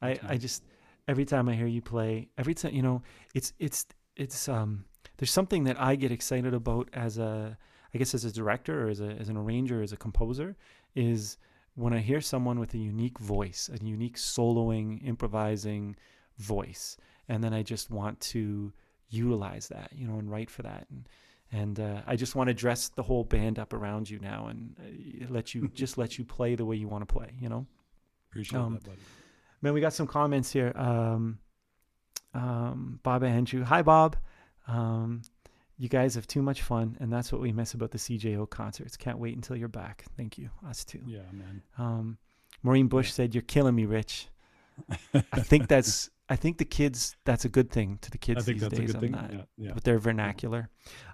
Speaker 1: I, I just every time I hear you play, every time you know, it's it's it's um there's something that I get excited about as a I guess as a director or as a as an arranger, as a composer, is when I hear someone with a unique voice, a unique soloing, improvising voice, and then I just want to utilize that, you know, and write for that. And and uh, I just want to dress the whole band up around you now and uh, let you just let you play the way you want to play, you know.
Speaker 2: Appreciate
Speaker 1: Um,
Speaker 2: that, buddy.
Speaker 1: Man, we got some comments here. Um, um, Bob Andrew. Hi, Bob. Um, you guys have too much fun, and that's what we miss about the CJO concerts. Can't wait until you're back. Thank you. Us too.
Speaker 2: Yeah, man.
Speaker 1: Um, Maureen Bush
Speaker 2: Yeah.
Speaker 1: said, "You're killing me, Rich." I think that's. I think the kids. That's a good thing to the kids
Speaker 2: I think
Speaker 1: these
Speaker 2: that's a
Speaker 1: days.
Speaker 2: good
Speaker 1: I'm
Speaker 2: thing.
Speaker 1: not-
Speaker 2: Yeah, yeah.
Speaker 1: With their vernacular.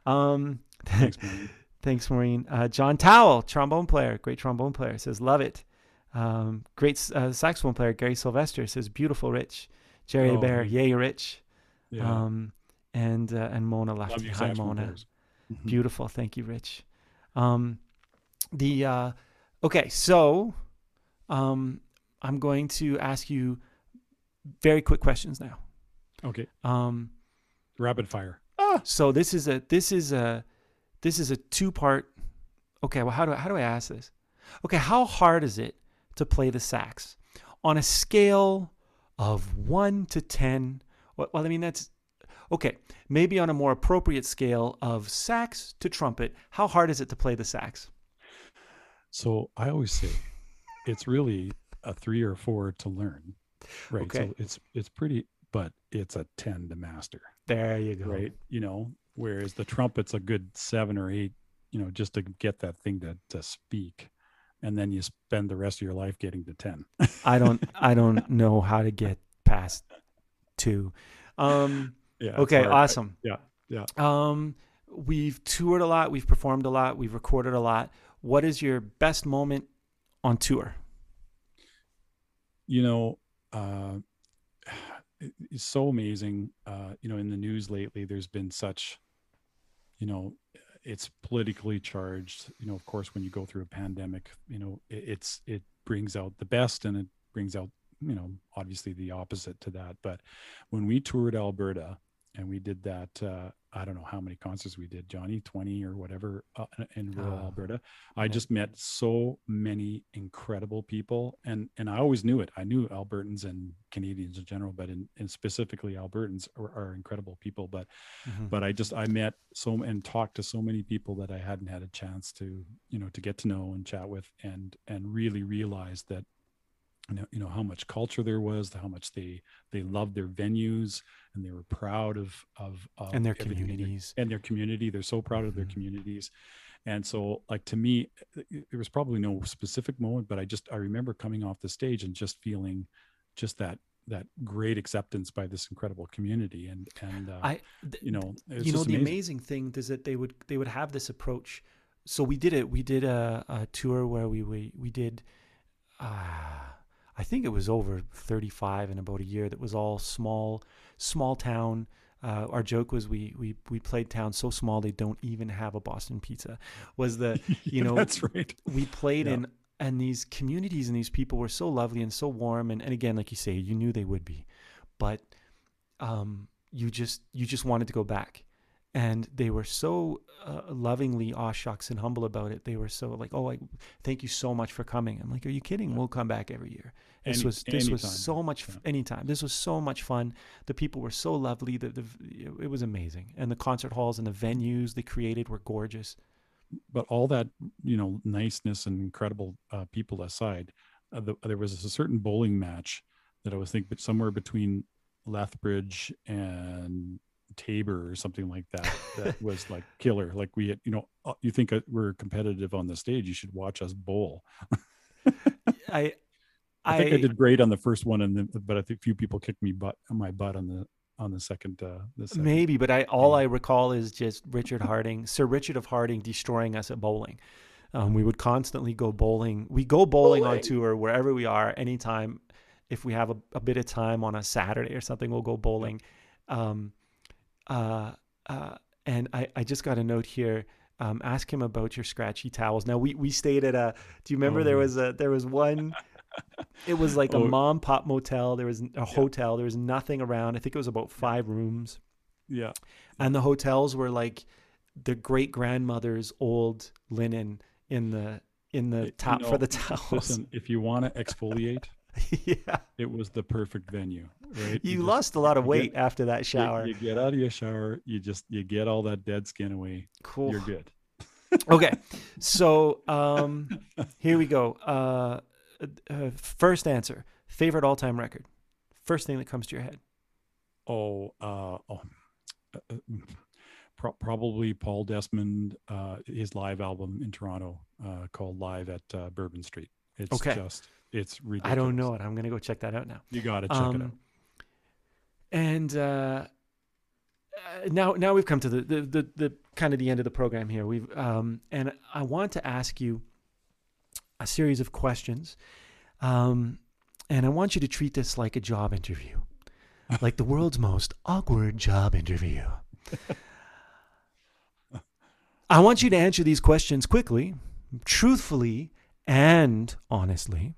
Speaker 1: Um,
Speaker 2: Thanks, man.
Speaker 1: Thanks, Maureen. Uh, John Towell, trombone player, great trombone player, says, Love it. Um, great uh, saxophone player, Gary Sylvester, says, Beautiful, Rich. Jerry
Speaker 2: Oh,
Speaker 1: Bear,
Speaker 2: yeah.
Speaker 1: yay, Rich.
Speaker 2: Yeah.
Speaker 1: Um, and uh, and Mona
Speaker 2: Love
Speaker 1: Lefty. Hi, Mona.
Speaker 2: Mhm.
Speaker 1: Beautiful. Thank you, Rich. Um, the uh, okay, so um, I'm going to ask you very quick questions now.
Speaker 2: Okay.
Speaker 1: Um,
Speaker 2: Rapid fire.
Speaker 1: so this is a this is a this is a two part. Okay, well, how do I, how do I ask this? Okay, how hard is it to play the sax on a scale of one to ten? Well, well, I mean that's okay. Maybe on a more appropriate scale of sax to trumpet. How hard is it to play the sax?
Speaker 2: So I always say it's really a three or four to learn. Right.
Speaker 1: Okay.
Speaker 2: So it's it's pretty but it's a 10 to master.
Speaker 1: There you go.
Speaker 2: Right. You know, whereas the trumpet's a good seven or eight, you know, just to get that thing to to speak. And then you spend the rest of your life getting to 10.
Speaker 1: I don't I don't know how to get past two. Um,
Speaker 2: Yeah.
Speaker 1: okay, awesome.
Speaker 2: Yeah, yeah.
Speaker 1: Um, we've toured a lot, we've performed a lot, we've recorded a lot. What is your best moment on tour?
Speaker 2: You know, uh, it's so amazing. Uh, you know, in the news lately, there's been such, you know, it's politically charged. You know, of course, when you go through a pandemic, you know, it, it's it brings out the best and it brings out, you know, obviously the opposite to that. But when we toured Alberta, and we did that uh, i don't know how many concerts we did johnny 20 or whatever uh, in rural uh, alberta i yeah. just met so many incredible people and and i always knew it i knew albertans and canadians in general but in, in specifically albertans are, are, incredible people but mm-hmm. but i just i met so and talked to so many people that i hadn't had a chance to you know to get to know and chat with and and really realize that you know, you know how much culture there was, how much they they loved their venues, and they were proud of of, of
Speaker 1: and their communities
Speaker 2: and their community. They're so proud of their mm-hmm. communities, and so like to me, there was probably no specific moment, but I just I remember coming off the stage and just feeling just that that great acceptance by this incredible community and and uh, I th-
Speaker 1: you know you know the amazing. amazing thing is that they would they would have this approach. So we did it. We did a, a tour where we we we did. Uh, I think it was over 35 in about a year. That was all small, small town. Uh, our joke was we we we played town so small they don't even have a Boston pizza. Was the you know
Speaker 2: that's right.
Speaker 1: We played yeah. in and these communities and these people were so lovely and so warm and and again like you say you knew they would be, but um you just you just wanted to go back and they were so uh, lovingly aw shucks and humble about it. They were so like, "Oh, I thank you so much for coming." I'm like, "Are you kidding? We'll come back every year." This Any, was this anytime. was so much yeah. anytime. This was so much fun. The people were so lovely. The, the it was amazing, and the concert halls and the venues they created were gorgeous.
Speaker 2: But all that you know niceness and incredible uh, people aside, uh, the, there was a certain bowling match that I was thinking somewhere between Lethbridge and Taber or something like that that was like killer. Like we had, you know, uh, you think uh, we're competitive on the stage, you should watch us bowl.
Speaker 1: I,
Speaker 2: I think I, I, did great on the first one, and then, but I think few people kicked me butt my butt on the on the second. Uh, the second.
Speaker 1: Maybe, but I all I recall is just Richard Harding, Sir Richard of Harding, destroying us at bowling. Um, we would constantly go bowling. We go bowling, bowling, on tour wherever we are, anytime. If we have a, a, bit of time on a Saturday or something, we'll go bowling. Um, uh, uh, and I, I just got a note here. Um, ask him about your scratchy towels. Now we we stayed at a. Do you remember oh, there was a there was one. it was like oh. a mom pop motel. There was a yeah. hotel. There was nothing around. I think it was about five rooms.
Speaker 2: Yeah.
Speaker 1: And the hotels were like the great grandmother's old linen in the in the top you know, for the towels. Listen,
Speaker 2: if you want to exfoliate,
Speaker 1: yeah,
Speaker 2: it was the perfect venue, right?
Speaker 1: You, you lost a lot of weight get, after that shower.
Speaker 2: You, you, get out of your shower, you just you get all that dead skin away.
Speaker 1: Cool.
Speaker 2: You're good.
Speaker 1: okay, so um, here we go. Uh, uh, first answer: favorite all-time record. First thing that comes to your head.
Speaker 2: Oh, uh, oh. Uh, pro- probably Paul Desmond, uh, his live album in Toronto uh, called "Live at uh, Bourbon Street." It's okay. just it's ridiculous.
Speaker 1: I don't know it. I'm gonna go check that out now.
Speaker 2: You got to check um, it out.
Speaker 1: And uh, now, now we've come to the, the, the the kind of the end of the program here. We've um, and I want to ask you a series of questions, um, and I want you to treat this like a job interview, like the world's most awkward job interview. I want you to answer these questions quickly, truthfully, and honestly.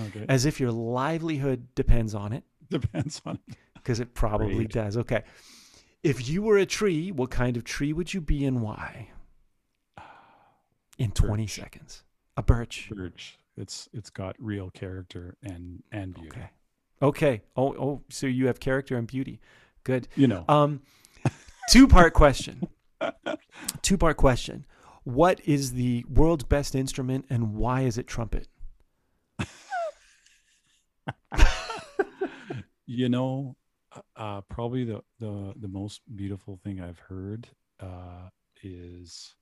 Speaker 1: Okay. As if your livelihood depends on it.
Speaker 2: Depends on it.
Speaker 1: Because it probably Great. does. Okay. If you were a tree, what kind of tree would you be and why? In 20 birch. seconds. A birch.
Speaker 2: Birch. It's it's got real character and and beauty.
Speaker 1: Okay. Okay. Oh oh so you have character and beauty. Good.
Speaker 2: You know.
Speaker 1: Um two part question. two part question. What is the world's best instrument and why is it trumpet?
Speaker 2: you know, uh, uh, probably the, the the most beautiful thing I've heard uh, is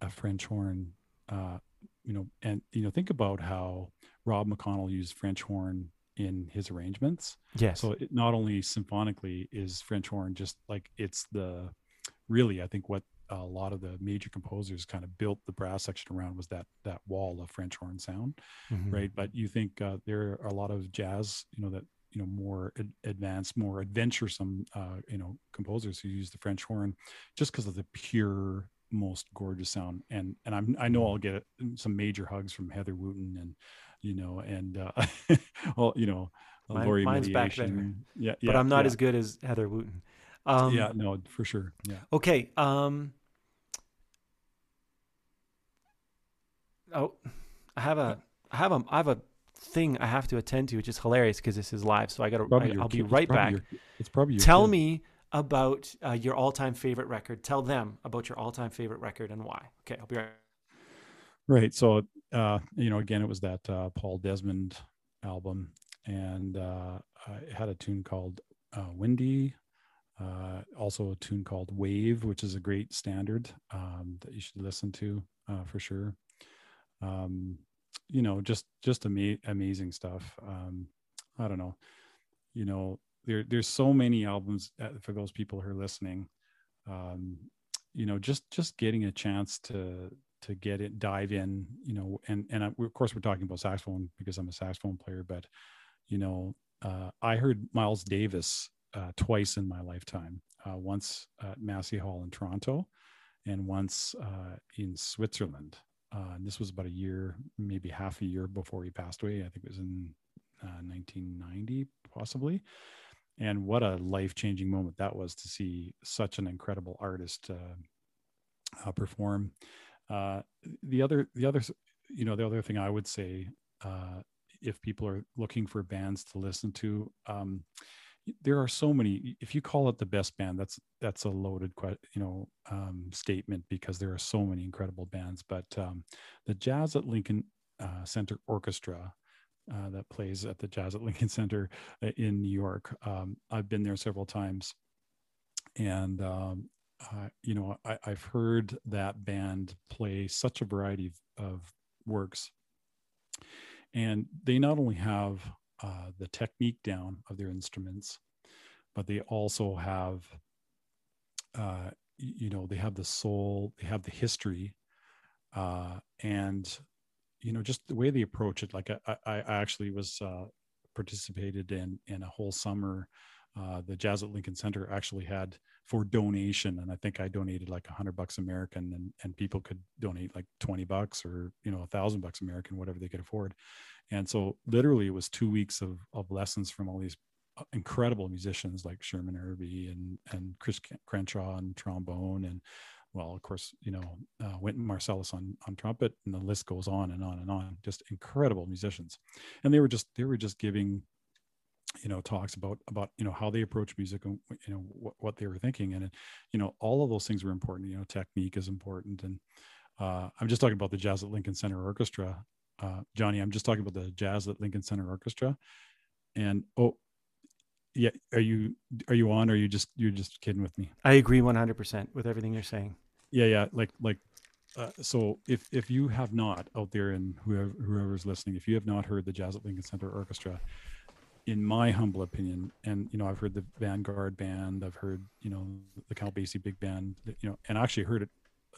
Speaker 2: a French horn. Uh, you know, and you know, think about how Rob McConnell used French horn in his arrangements.
Speaker 1: Yes.
Speaker 2: So it not only symphonically is French horn just like it's the really I think what a lot of the major composers kind of built the brass section around was that that wall of French horn sound,
Speaker 1: Mhm.
Speaker 2: right? But you think uh, there are a lot of jazz, you know, that you know more ad- advanced, more adventuresome, uh, you know, composers who use the French horn just because of the pure, most gorgeous sound. And and I'm I know I'll get some major hugs from Heather Wooten and you know and uh, well you know
Speaker 1: Mine- mine's back there.
Speaker 2: Mediation. Yeah,
Speaker 1: But I'm not
Speaker 2: yeah.
Speaker 1: as good as Heather Wooten. Um,
Speaker 2: yeah, no, for sure. Yeah.
Speaker 1: Okay. Um, oh, I have a, I have a, I have a thing I have to attend to, which is hilarious because this is live. So I got to, I'll be
Speaker 2: kid-
Speaker 1: right back.
Speaker 2: your- it's probably
Speaker 1: Tell
Speaker 2: kid.
Speaker 1: me about uh, your all-time favorite record. Tell them about your all-time favorite record and why. Okay, I'll be right.
Speaker 2: Right. So, uh, you know, again, it was that uh, Paul Desmond album, and uh, I had a tune called uh, "Windy." Uh, also, a tune called "Wave," which is a great standard um, that you should listen to uh, for sure. Um, you know, just just ama- amazing stuff. Um, I don't know. You know, there there's so many albums uh, for those people who are listening. Um, you know, just just getting a chance to to get it dive in you know and and I, of course we're talking about saxophone because i'm a saxophone player but you know uh, i heard miles davis uh, twice in my lifetime uh, once at massey hall in toronto and once uh, in switzerland. Uh, and this was about a year maybe half a year before he passed away. I think it was in uh, 1990 possibly. And what a life-changing moment that was to see such an incredible artist uh, uh, perform. Uh, the other the other you know the other thing i would say uh, if people are looking for bands to listen to um, there are so many if you call it the best band that's that's a loaded you know um, statement because there are so many incredible bands but um, the jazz at lincoln uh, center orchestra uh, that plays at the jazz at lincoln center uh, in new york um, i've been there several times. And um, uh, you know, I, I've heard that band play such a variety of, of works, and they not only have uh, the technique down of their instruments, but they also have, uh, you know, they have the soul, they have the history, uh, and you know, just the way they approach it. Like I, I, actually was uh, participated in in a whole summer. Uh, the Jazz at Lincoln Center actually had for donation and i think i donated like a hundred bucks american and and people could donate like 20 bucks or you know a thousand bucks american whatever they could afford. And so literally it was two weeks of of lessons from all these uh, incredible musicians like sherman irby and and chris crenshaw and trombone and well of course you know uh, Wynton Marsalis on on trumpet and the list goes on and on and on. Just incredible musicians. And they were just they were just giving you know talks about about you know how they approach music and you know what, what they were thinking. And you know all of those things were important. You know technique is important. And uh, i'm just talking about the jazz at lincoln center orchestra. Uh, johnny i'm just talking about the jazz at lincoln center orchestra. And oh yeah are you are you on or are you just you're just kidding with me?
Speaker 1: I agree 100% with everything you're saying.
Speaker 2: yeah yeah like like uh, so if if you have not out there and whoever whoever's listening if you have not heard the jazz at lincoln center orchestra in my humble opinion and you know i've heard the vanguard band i've heard you know the count basie big band you know and I actually heard it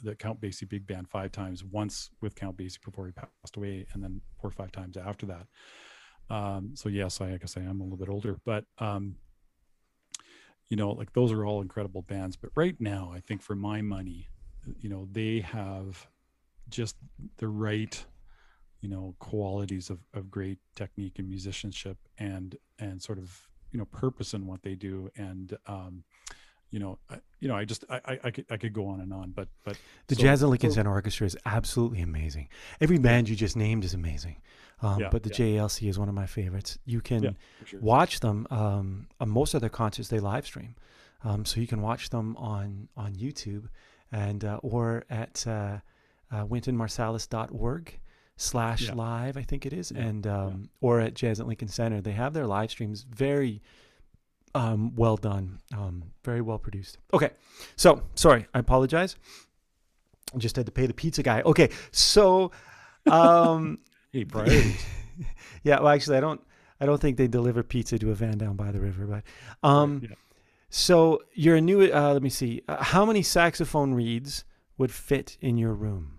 Speaker 2: the count basie big band five times once with count basie before he passed away and then four or five times after that. Um so yes i guess i am a little bit older but um you know like those are all incredible bands but right now i think for my money you know they have just the right you know qualities of, of great technique and musicianship and and sort of you know purpose in what they do and um you know I, you know i just I, I i could i could go on and on but but
Speaker 1: The
Speaker 2: so
Speaker 1: Jazz at Lincoln
Speaker 2: for-
Speaker 1: Center Orchestra is absolutely amazing. Every band you just named is amazing. Um,
Speaker 2: Yeah,
Speaker 1: but the
Speaker 2: yeah.
Speaker 1: JLC is one of my favorites. You can
Speaker 2: Yeah, sure.
Speaker 1: watch them. Um, on most of their concerts, they live stream, um, so you can watch them on on YouTube, and uh, or at uh, uh, wyntonmarsalis.org slash
Speaker 2: Yeah.
Speaker 1: live, I think it is,
Speaker 2: Yeah,
Speaker 1: and um, or at Jazz at Lincoln Center. They have their live streams very um, well done, um, very well produced. Okay, so sorry, I apologize. I just had to pay the pizza guy. Okay, so. Um,
Speaker 2: hey priorities
Speaker 1: yeah, well, actually, I don't. I don't think they deliver pizza to a van down by the river, but um,
Speaker 2: yeah.
Speaker 1: So you're a new. Uh, let me see. Uh, how many saxophone reeds would fit in your room?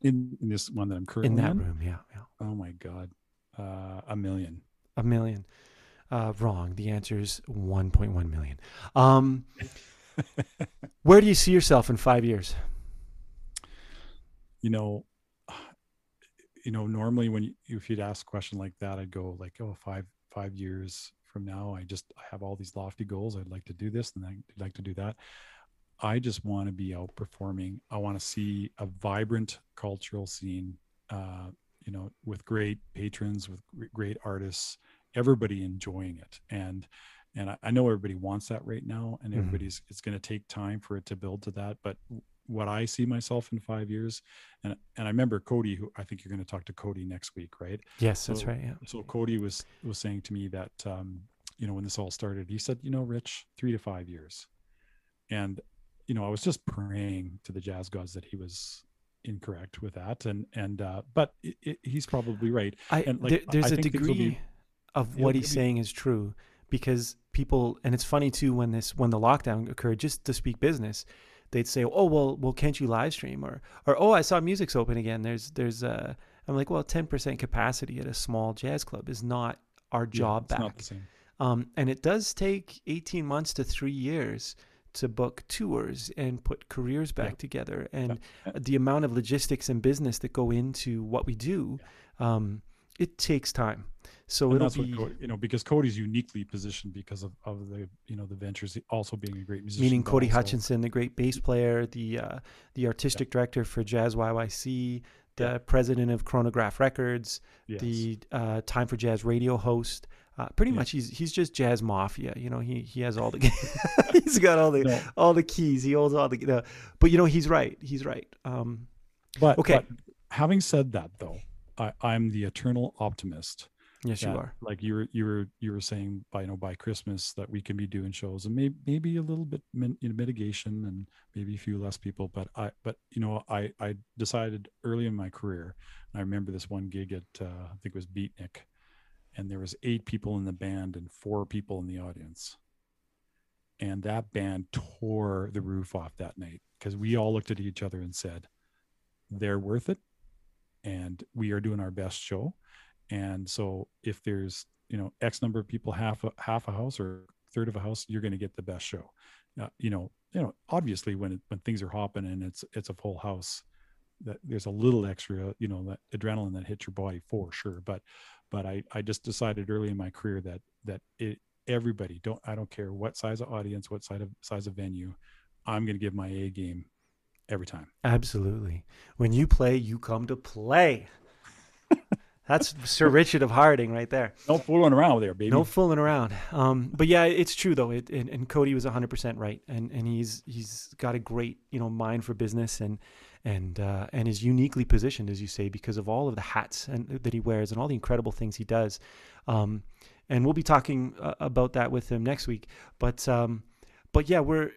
Speaker 2: In, in this one that I'm currently
Speaker 1: In that
Speaker 2: in?
Speaker 1: room, yeah, yeah.
Speaker 2: Oh my God. Uh, a million.
Speaker 1: A million. Uh, wrong. The answer is 1.1 million. Um, where do you see yourself in five years?
Speaker 2: You know, you know, normally when you, if you'd ask a question like that, I'd go like, oh, five, five years from now, I just I have all these lofty goals. I'd like to do this and I'd like to do that. I just want to be outperforming. I want to see a vibrant cultural scene, uh, you know, with great patrons, with great artists, everybody enjoying it. And and I, I know everybody wants that right now, and
Speaker 1: Mhm.
Speaker 2: everybody's it's going to take time for it to build to that. But what I see myself in five years, and and I remember Cody, who I think you're going to talk to Cody next week, right?
Speaker 1: Yes, that's right. Yeah.
Speaker 2: so Cody was was saying to me that um, you know when this all started, he said, you know, Rich, three to five years, and you know I was just praying to the jazz gods that he was incorrect with that, and and uh, but it, it, he's probably right.
Speaker 1: I,
Speaker 2: And, like,
Speaker 1: there, there's
Speaker 2: I
Speaker 1: a degree
Speaker 2: be-
Speaker 1: of what he's
Speaker 2: be-
Speaker 1: saying is true because people, and it's funny too when this when the lockdown occurred, just to speak business, they'd say, "Oh well, well, can't you live stream?" or or "Oh, I saw music's open again." There's there's uh, I'm like, well, 10% capacity at a small jazz club is not our
Speaker 2: Yeah,
Speaker 1: job
Speaker 2: not
Speaker 1: back.
Speaker 2: the same.
Speaker 1: Um, and it does take 18 months to three years to book tours and put careers back
Speaker 2: Yeah.
Speaker 1: together. And
Speaker 2: Yeah.
Speaker 1: the amount of logistics and business that go into what we do, um, it takes time. So
Speaker 2: And
Speaker 1: it'll
Speaker 2: that's what
Speaker 1: be
Speaker 2: Cody, you know because Cody's uniquely positioned because of, of the you know the ventures also being a great musician.
Speaker 1: meaning Cody
Speaker 2: also-
Speaker 1: Hutchinson, the great bass player, the uh, the artistic director for Jazz YYC, the
Speaker 2: Yeah.
Speaker 1: president of Chronograph Records,
Speaker 2: Yes.
Speaker 1: the uh, Time for Jazz radio host. Uh, pretty
Speaker 2: Yeah.
Speaker 1: much, he's he's just jazz mafia. You know, he he has all the he's got all the
Speaker 2: No,
Speaker 1: all the keys. He holds all the. the but you know, he's right. He's right. Um,
Speaker 2: but
Speaker 1: Okay.
Speaker 2: but having said that though, I, I'm the eternal optimist.
Speaker 1: yes, you are.
Speaker 2: Like you were, you were, you were saying by you know by Christmas that we can be doing shows and maybe maybe a little bit min, you know, mitigation and maybe a few less people. But I, but you know, I I decided early in my career. And I remember this one gig at uh, I think it was Beatniq, and there was eight people in the band and four people in the audience. And that band tore the roof off that night because we all looked at each other and said, "They're worth it." and we are doing our best show and so if there's you know x number of people half a half a house or third of a house you're going to get the best show uh, you know you know obviously when it, when things are hopping and it's it's a full house that there's a little extra you know that adrenaline that hits your body for sure but but i i just decided early in my career that that it everybody don't i don't care what size of audience what size of size of venue i'm going to give my a game every time
Speaker 1: Absolutely. When you play, you come to play. That's Sir Richard of Harding right there.
Speaker 2: no fooling around there baby
Speaker 1: No fooling around. Um, but yeah, it's true though. It, and, and Cody was 100% right. And, and he's he's got a great you know mind for business and and uh, and is uniquely positioned, as you say, because of all of the hats and that he wears and all the incredible things he does. Um, and we'll be talking uh, about that with him next week. But um, but yeah, we're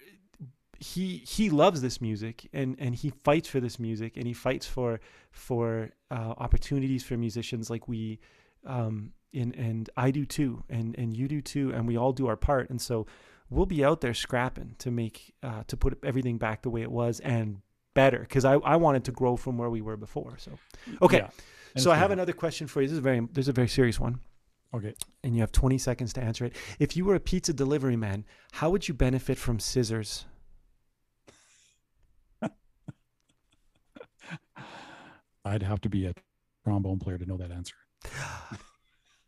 Speaker 1: he he loves this music and and he fights for this music and he fights for for uh, opportunities for musicians like we um and and I do too and and you do too and we all do our part and so we'll be out there scrapping to make uh, to put everything back the way it was and better because I, I wanted to grow from where we were before so okay
Speaker 2: Yeah.
Speaker 1: So I have another question for you this is a very this is a very serious one
Speaker 2: okay
Speaker 1: and you have 20 seconds to answer it if you were a pizza delivery man how would you benefit from scissors
Speaker 2: I'd have to be a trombone player to know that answer.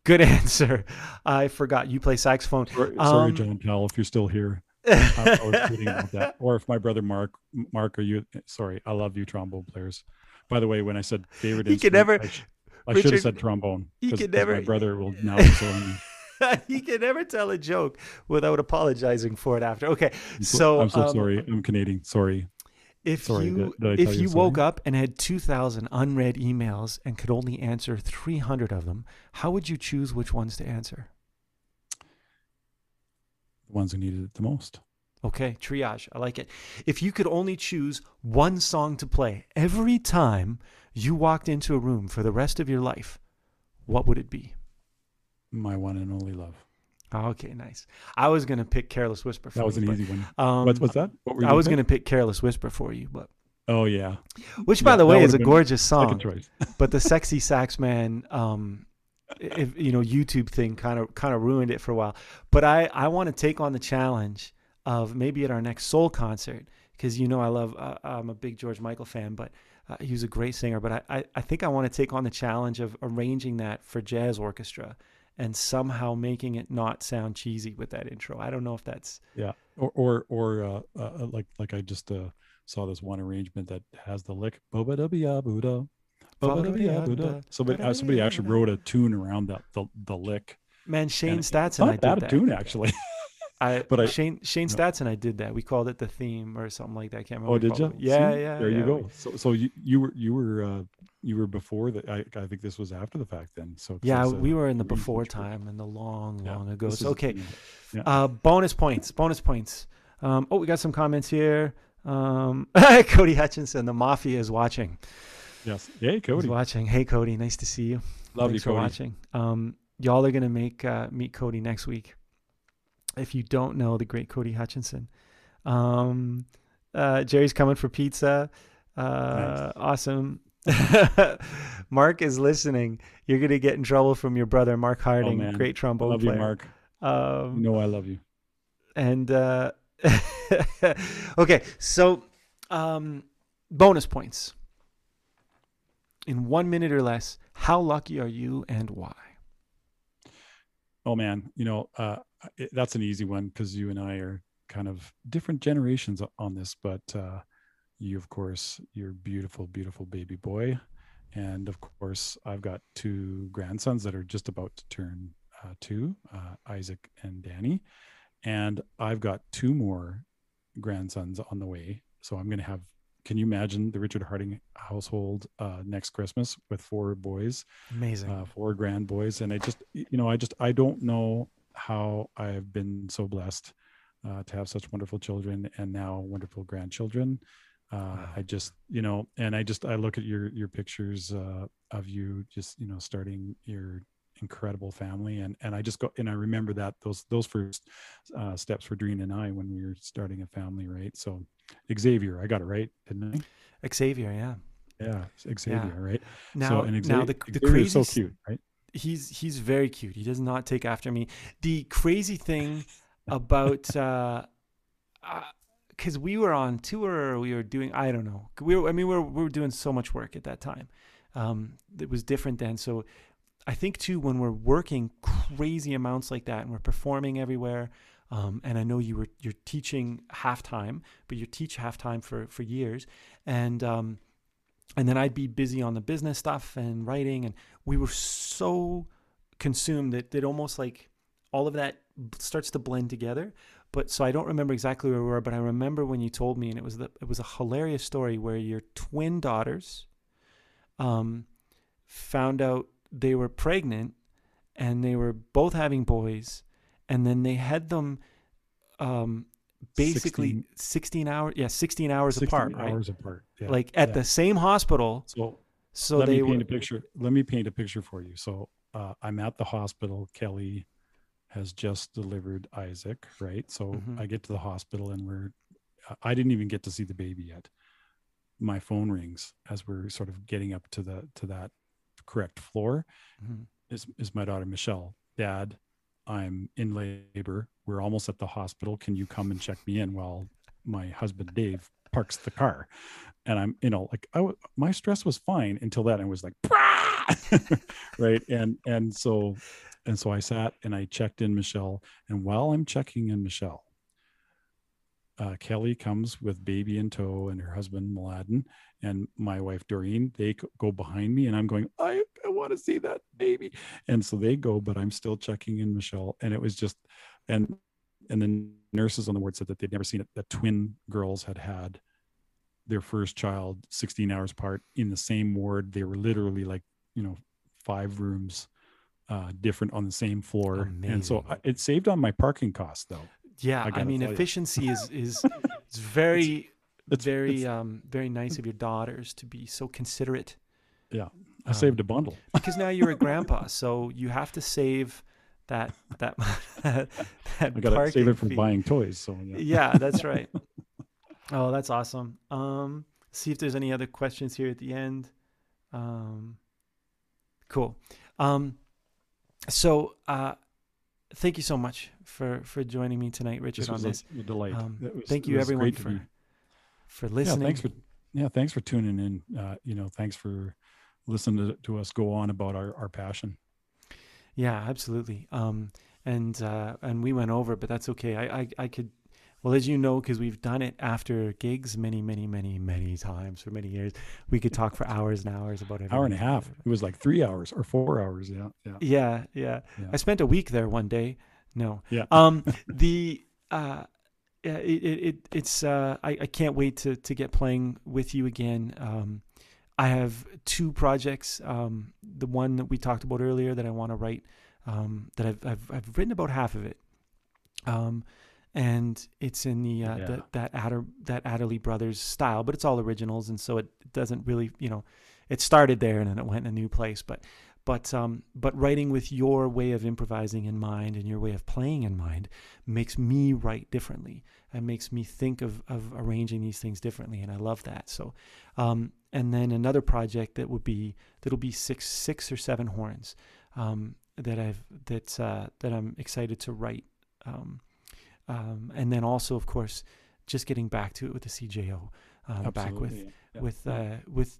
Speaker 1: Good answer. I forgot you play saxophone.
Speaker 2: Sorry,
Speaker 1: Um,
Speaker 2: sorry John Powell, if you're still here. I, I was kidding about that. Or if my brother Mark, Mark, are you? Sorry, I love you, trombone players. By the way, when I said favorite,
Speaker 1: He can never-
Speaker 2: I, sh- I should have said trombone.
Speaker 1: he can never-
Speaker 2: My brother will now
Speaker 1: he can never tell a joke without apologizing for it after. Okay, so
Speaker 2: I'm so
Speaker 1: um,
Speaker 2: sorry. I'm Canadian. Sorry.
Speaker 1: If
Speaker 2: Sorry,
Speaker 1: you
Speaker 2: did- did
Speaker 1: if you
Speaker 2: you
Speaker 1: woke up and had two thousand unread emails and could only answer three hundred of them, how would you choose which ones to answer?
Speaker 2: The ones who needed it the most.
Speaker 1: Okay, triage. I like it. If you could only choose one song to play every time you walked into a room for the rest of your life, what would it be?
Speaker 2: My one and only love.
Speaker 1: Oh, okay, nice. I was gonna pick "Careless Whisper." For
Speaker 2: That was
Speaker 1: you,
Speaker 2: an
Speaker 1: but,
Speaker 2: easy one.
Speaker 1: Um,
Speaker 2: what, what's that? What were you
Speaker 1: I was
Speaker 2: pick?
Speaker 1: gonna pick "Careless Whisper" for you, but
Speaker 2: Oh yeah,
Speaker 1: which,
Speaker 2: Yeah,
Speaker 1: by the way, is a gorgeous song. but the sexy sax man um if you know youtube thing kind of kind of ruined it for a while. But i i want to take on the challenge of maybe at our next soul concert because you know i love uh, i'm a big george michael fan but uh, he was a great singer. But I, I i think i want to take on the challenge of arranging that for jazz orchestra and somehow making it not sound cheesy with that intro. I don't know if that's
Speaker 2: Yeah, or or or uh, uh, like like I just uh, saw this one arrangement that has the lick boba da bia buda. Boba da bia buda. Somebody uh, somebody actually wrote a tune around that the the lick.
Speaker 1: man shane
Speaker 2: And
Speaker 1: statson i did
Speaker 2: bad
Speaker 1: that
Speaker 2: tune actually.
Speaker 1: I,
Speaker 2: But I-
Speaker 1: Shane Shane
Speaker 2: no.
Speaker 1: Stats and I did that. We called it the theme or something like that. I can't remember.
Speaker 2: Oh, did you?
Speaker 1: Yeah,
Speaker 2: See?
Speaker 1: yeah.
Speaker 2: There
Speaker 1: yeah.
Speaker 2: you go. So so you you were you were uh, you were before that. I I think this was after the fact then. So
Speaker 1: Yeah,
Speaker 2: it's, uh,
Speaker 1: we were in the before time and the long,
Speaker 2: Yeah,
Speaker 1: long ago. So
Speaker 2: is-
Speaker 1: okay.
Speaker 2: yeah.
Speaker 1: Uh, bonus points. Bonus points. Um, oh, we got some comments here. Um, Cody Hutchinson, the Mafia is watching.
Speaker 2: Yes. Hey,
Speaker 1: He's
Speaker 2: Cody.
Speaker 1: watching. Hey, Cody. Nice to see you.
Speaker 2: Love
Speaker 1: Thanks
Speaker 2: you,
Speaker 1: for
Speaker 2: Cody.
Speaker 1: watching. Um, y'all are gonna make uh, meet Cody next week. If you don't know the great Cody Hutchinson, um, uh, Jerry's coming for pizza. Uh,
Speaker 2: Nice.
Speaker 1: Awesome. Mark is listening. You're gonna get in trouble from your brother, Mark Harding,
Speaker 2: man.
Speaker 1: great trombone
Speaker 2: love
Speaker 1: player.
Speaker 2: you, Mark.
Speaker 1: Um,
Speaker 2: You know I love you.
Speaker 1: and uh, okay, so um, bonus points in one minute or less. How lucky are you, and why?
Speaker 2: Oh man, you know uh, it, that's an easy one because you and I are kind of different generations on this. But uh, you, of course, you're beautiful, beautiful baby boy, and of course, I've got two grandsons that are just about to turn uh, two, uh, Isaac and Danny, and I've got two more grandsons on the way. So I'm going to have. Can you imagine the Richard Harding household uh, next Christmas with four boys?
Speaker 1: Amazing.
Speaker 2: uh, four grand boys and i just you know i just i don't know how i've been so blessed uh, to have such wonderful children and now wonderful grandchildren uh,
Speaker 1: Wow.
Speaker 2: i just you know and i just i look at your your pictures uh, of you just you know starting your incredible family and and i just go and i remember that those those first uh, steps for Doreen and i when we were starting a family right so xavier i got it right didn't i
Speaker 1: Xavier, yeah.
Speaker 2: yeah xavier right
Speaker 1: Now,
Speaker 2: so and
Speaker 1: now the the
Speaker 2: Xavier's
Speaker 1: crazy
Speaker 2: so cute right
Speaker 1: he's he's very cute. He does not take after me. The crazy thing about uh, because we were on tour, we were doing I don't know. We were I mean we were we were doing so much work at that time. Um, it was different then. So I think too when we're working crazy amounts like that and we're performing everywhere. Um, and I know you were you're teaching halftime, but you teach halftime for for years, and um, and then I'd be busy on the business stuff and writing, and we were so consumed that that almost like all of that starts to blend together. But so I don't remember exactly where we were, but I remember when you told me, and it was the, it was a hilarious story where your twin daughters um, found out they were pregnant, and they were both having boys, and then they had them um, basically
Speaker 2: 16
Speaker 1: 16, hours, yeah, sixteen hours
Speaker 2: 16
Speaker 1: apart, right?
Speaker 2: hours apart yeah,
Speaker 1: Like at
Speaker 2: yeah.
Speaker 1: the same hospital.
Speaker 2: so
Speaker 1: So
Speaker 2: let
Speaker 1: they
Speaker 2: me paint
Speaker 1: were
Speaker 2: a picture let me paint a picture for you so uh, i'm at the hospital kelly has just delivered isaac right so
Speaker 1: Mhm.
Speaker 2: i get to the hospital and we're i didn't even get to see the baby yet my phone rings as we're sort of getting up to the to that correct floor
Speaker 1: Mhm.
Speaker 2: is is my daughter michelle. Dad i'm in labor. We're almost at the hospital. Can you come and check me in while my husband dave parks the car? And i'm you know like I w- my stress was fine until that it was like right? And and so and so i sat and i checked in michelle. And while i'm checking in michelle uh, Kelly comes with baby in tow and her husband Mladen and my wife Doreen. They go behind me and I'm going, I, I want to see that baby. And so they go, but I'm still checking in Michelle. And it was just, and and the nurses on the ward said that they'd never seen it. That twin girls had had their first child 16 hours apart in the same ward. They were literally like, you know, five rooms uh, different on the same floor. And so I, it saved on my parking costs though.
Speaker 1: Yeah,
Speaker 2: I
Speaker 1: I, mean
Speaker 2: you.
Speaker 1: efficiency is is is very
Speaker 2: It's
Speaker 1: very
Speaker 2: it's-
Speaker 1: um very nice of your daughters to be so considerate Yeah,
Speaker 2: I
Speaker 1: um,
Speaker 2: saved a bundle.
Speaker 1: because now you're a grandpa, so you have to save that that that
Speaker 2: I gotta save it for
Speaker 1: fee.
Speaker 2: buying toys. So yeah.
Speaker 1: Yeah, that's right. oh, that's awesome. Um, see if there's any other questions here at the end. Um, cool. Um, so uh, thank you so much for for joining me tonight, Richard,
Speaker 2: This
Speaker 1: on this.
Speaker 2: a, a delight.
Speaker 1: Um,
Speaker 2: was-
Speaker 1: thank you, everyone, for
Speaker 2: be-
Speaker 1: for listening.
Speaker 2: Yeah, thanks for yeah, thanks for tuning in. Uh, you know, thanks for listening to, to us go on about our, our passion.
Speaker 1: Yeah, absolutely. Um, and uh, and we went over, but that's okay. I I, I could, well, as you know, because we've done it after gigs many, many, many, many times for many years. We could talk for hours and hours about it.
Speaker 2: Hour and a half. It was like three hours or four hours. Yeah, yeah.
Speaker 1: Yeah, yeah.
Speaker 2: Yeah.
Speaker 1: I spent a week there one day. No.
Speaker 2: Yeah.
Speaker 1: Um. the uh, yeah, it, it, it it's uh I, I can't wait to to get playing with you again. Um, I have two projects. Um, the one that we talked about earlier that I want to write. Um, that I've I've I've written about half of it. Um, and it's in the uh,
Speaker 2: Yeah.
Speaker 1: that that Adder that Adderley Brothers style, but it's all originals, and so it doesn't really you know, it started there and then it went in a new place, but but um, but writing with your way of improvising in mind and your way of playing in mind makes me write differently and makes me think of, of arranging these things differently and I love that so um, and then another project that would be that'll be six six or seven horns um, that I've that uh, that I'm excited to write um, um, and then also of course just getting back to it with the CJO um, back with
Speaker 2: yeah.
Speaker 1: with uh, with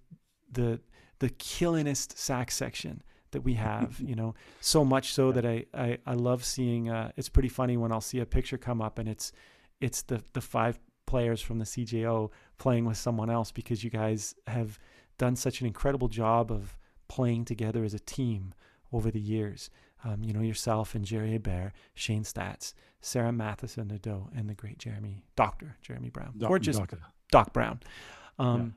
Speaker 1: the the killingest sax section that we have you know so much so that I, I I love seeing uh it's pretty funny when I'll see a picture come up and it's it's the the five players from the CJO playing with someone else because you guys have done such an incredible job of playing together as a team over the years um, you know yourself and Jerry Bear, Shane Stats, Sarah Matheson Nadeau, and the great Jeremy Doctor Jeremy Brown
Speaker 2: Doc-
Speaker 1: or just
Speaker 2: Doc-
Speaker 1: Doc Brown um,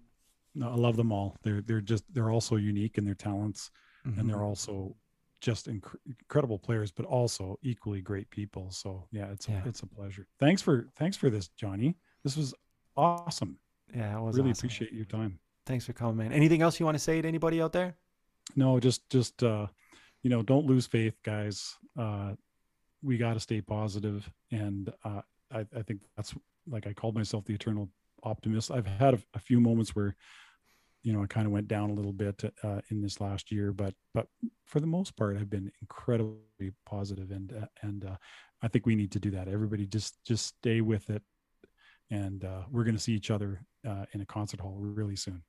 Speaker 2: no, I love them all. They're they're just they're also unique in their talents, and
Speaker 1: mhm.
Speaker 2: they're also just inc- incredible players, but also equally great people. So yeah, it's
Speaker 1: Yeah.
Speaker 2: it's a pleasure. Thanks for thanks for this, Johnny. This was awesome.
Speaker 1: Yeah, was
Speaker 2: really
Speaker 1: awesome.
Speaker 2: appreciate your time.
Speaker 1: Thanks for coming, man. Anything else you want to say to anybody out there?
Speaker 2: No, just just uh, you know, don't lose faith, guys. Uh, we got to stay positive, and uh, I, I think that's like I called myself the eternal optimist. I've had a, a few moments where, you know, I kind of went down a little bit uh, in this last year, but but for the most part, I've been incredibly positive, and uh, and uh, I think we need to do that. Everybody just just stay with it, and uh, we're going to see each other uh, in a concert hall really soon.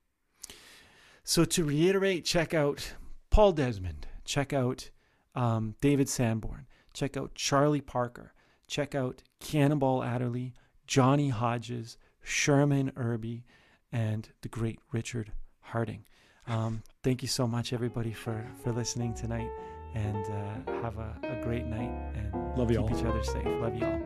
Speaker 1: So to reiterate, check out Paul Desmond, check out um, David Sanborn, check out Charlie Parker, check out Cannonball Adderley, Johnny Hodges, Sherman Irby, and the great Richard Harding. Um, thank you so much, everybody, for for listening tonight, and uh, have a, a great night and
Speaker 2: Love
Speaker 1: keep
Speaker 2: y'all.
Speaker 1: each other safe. Love you all.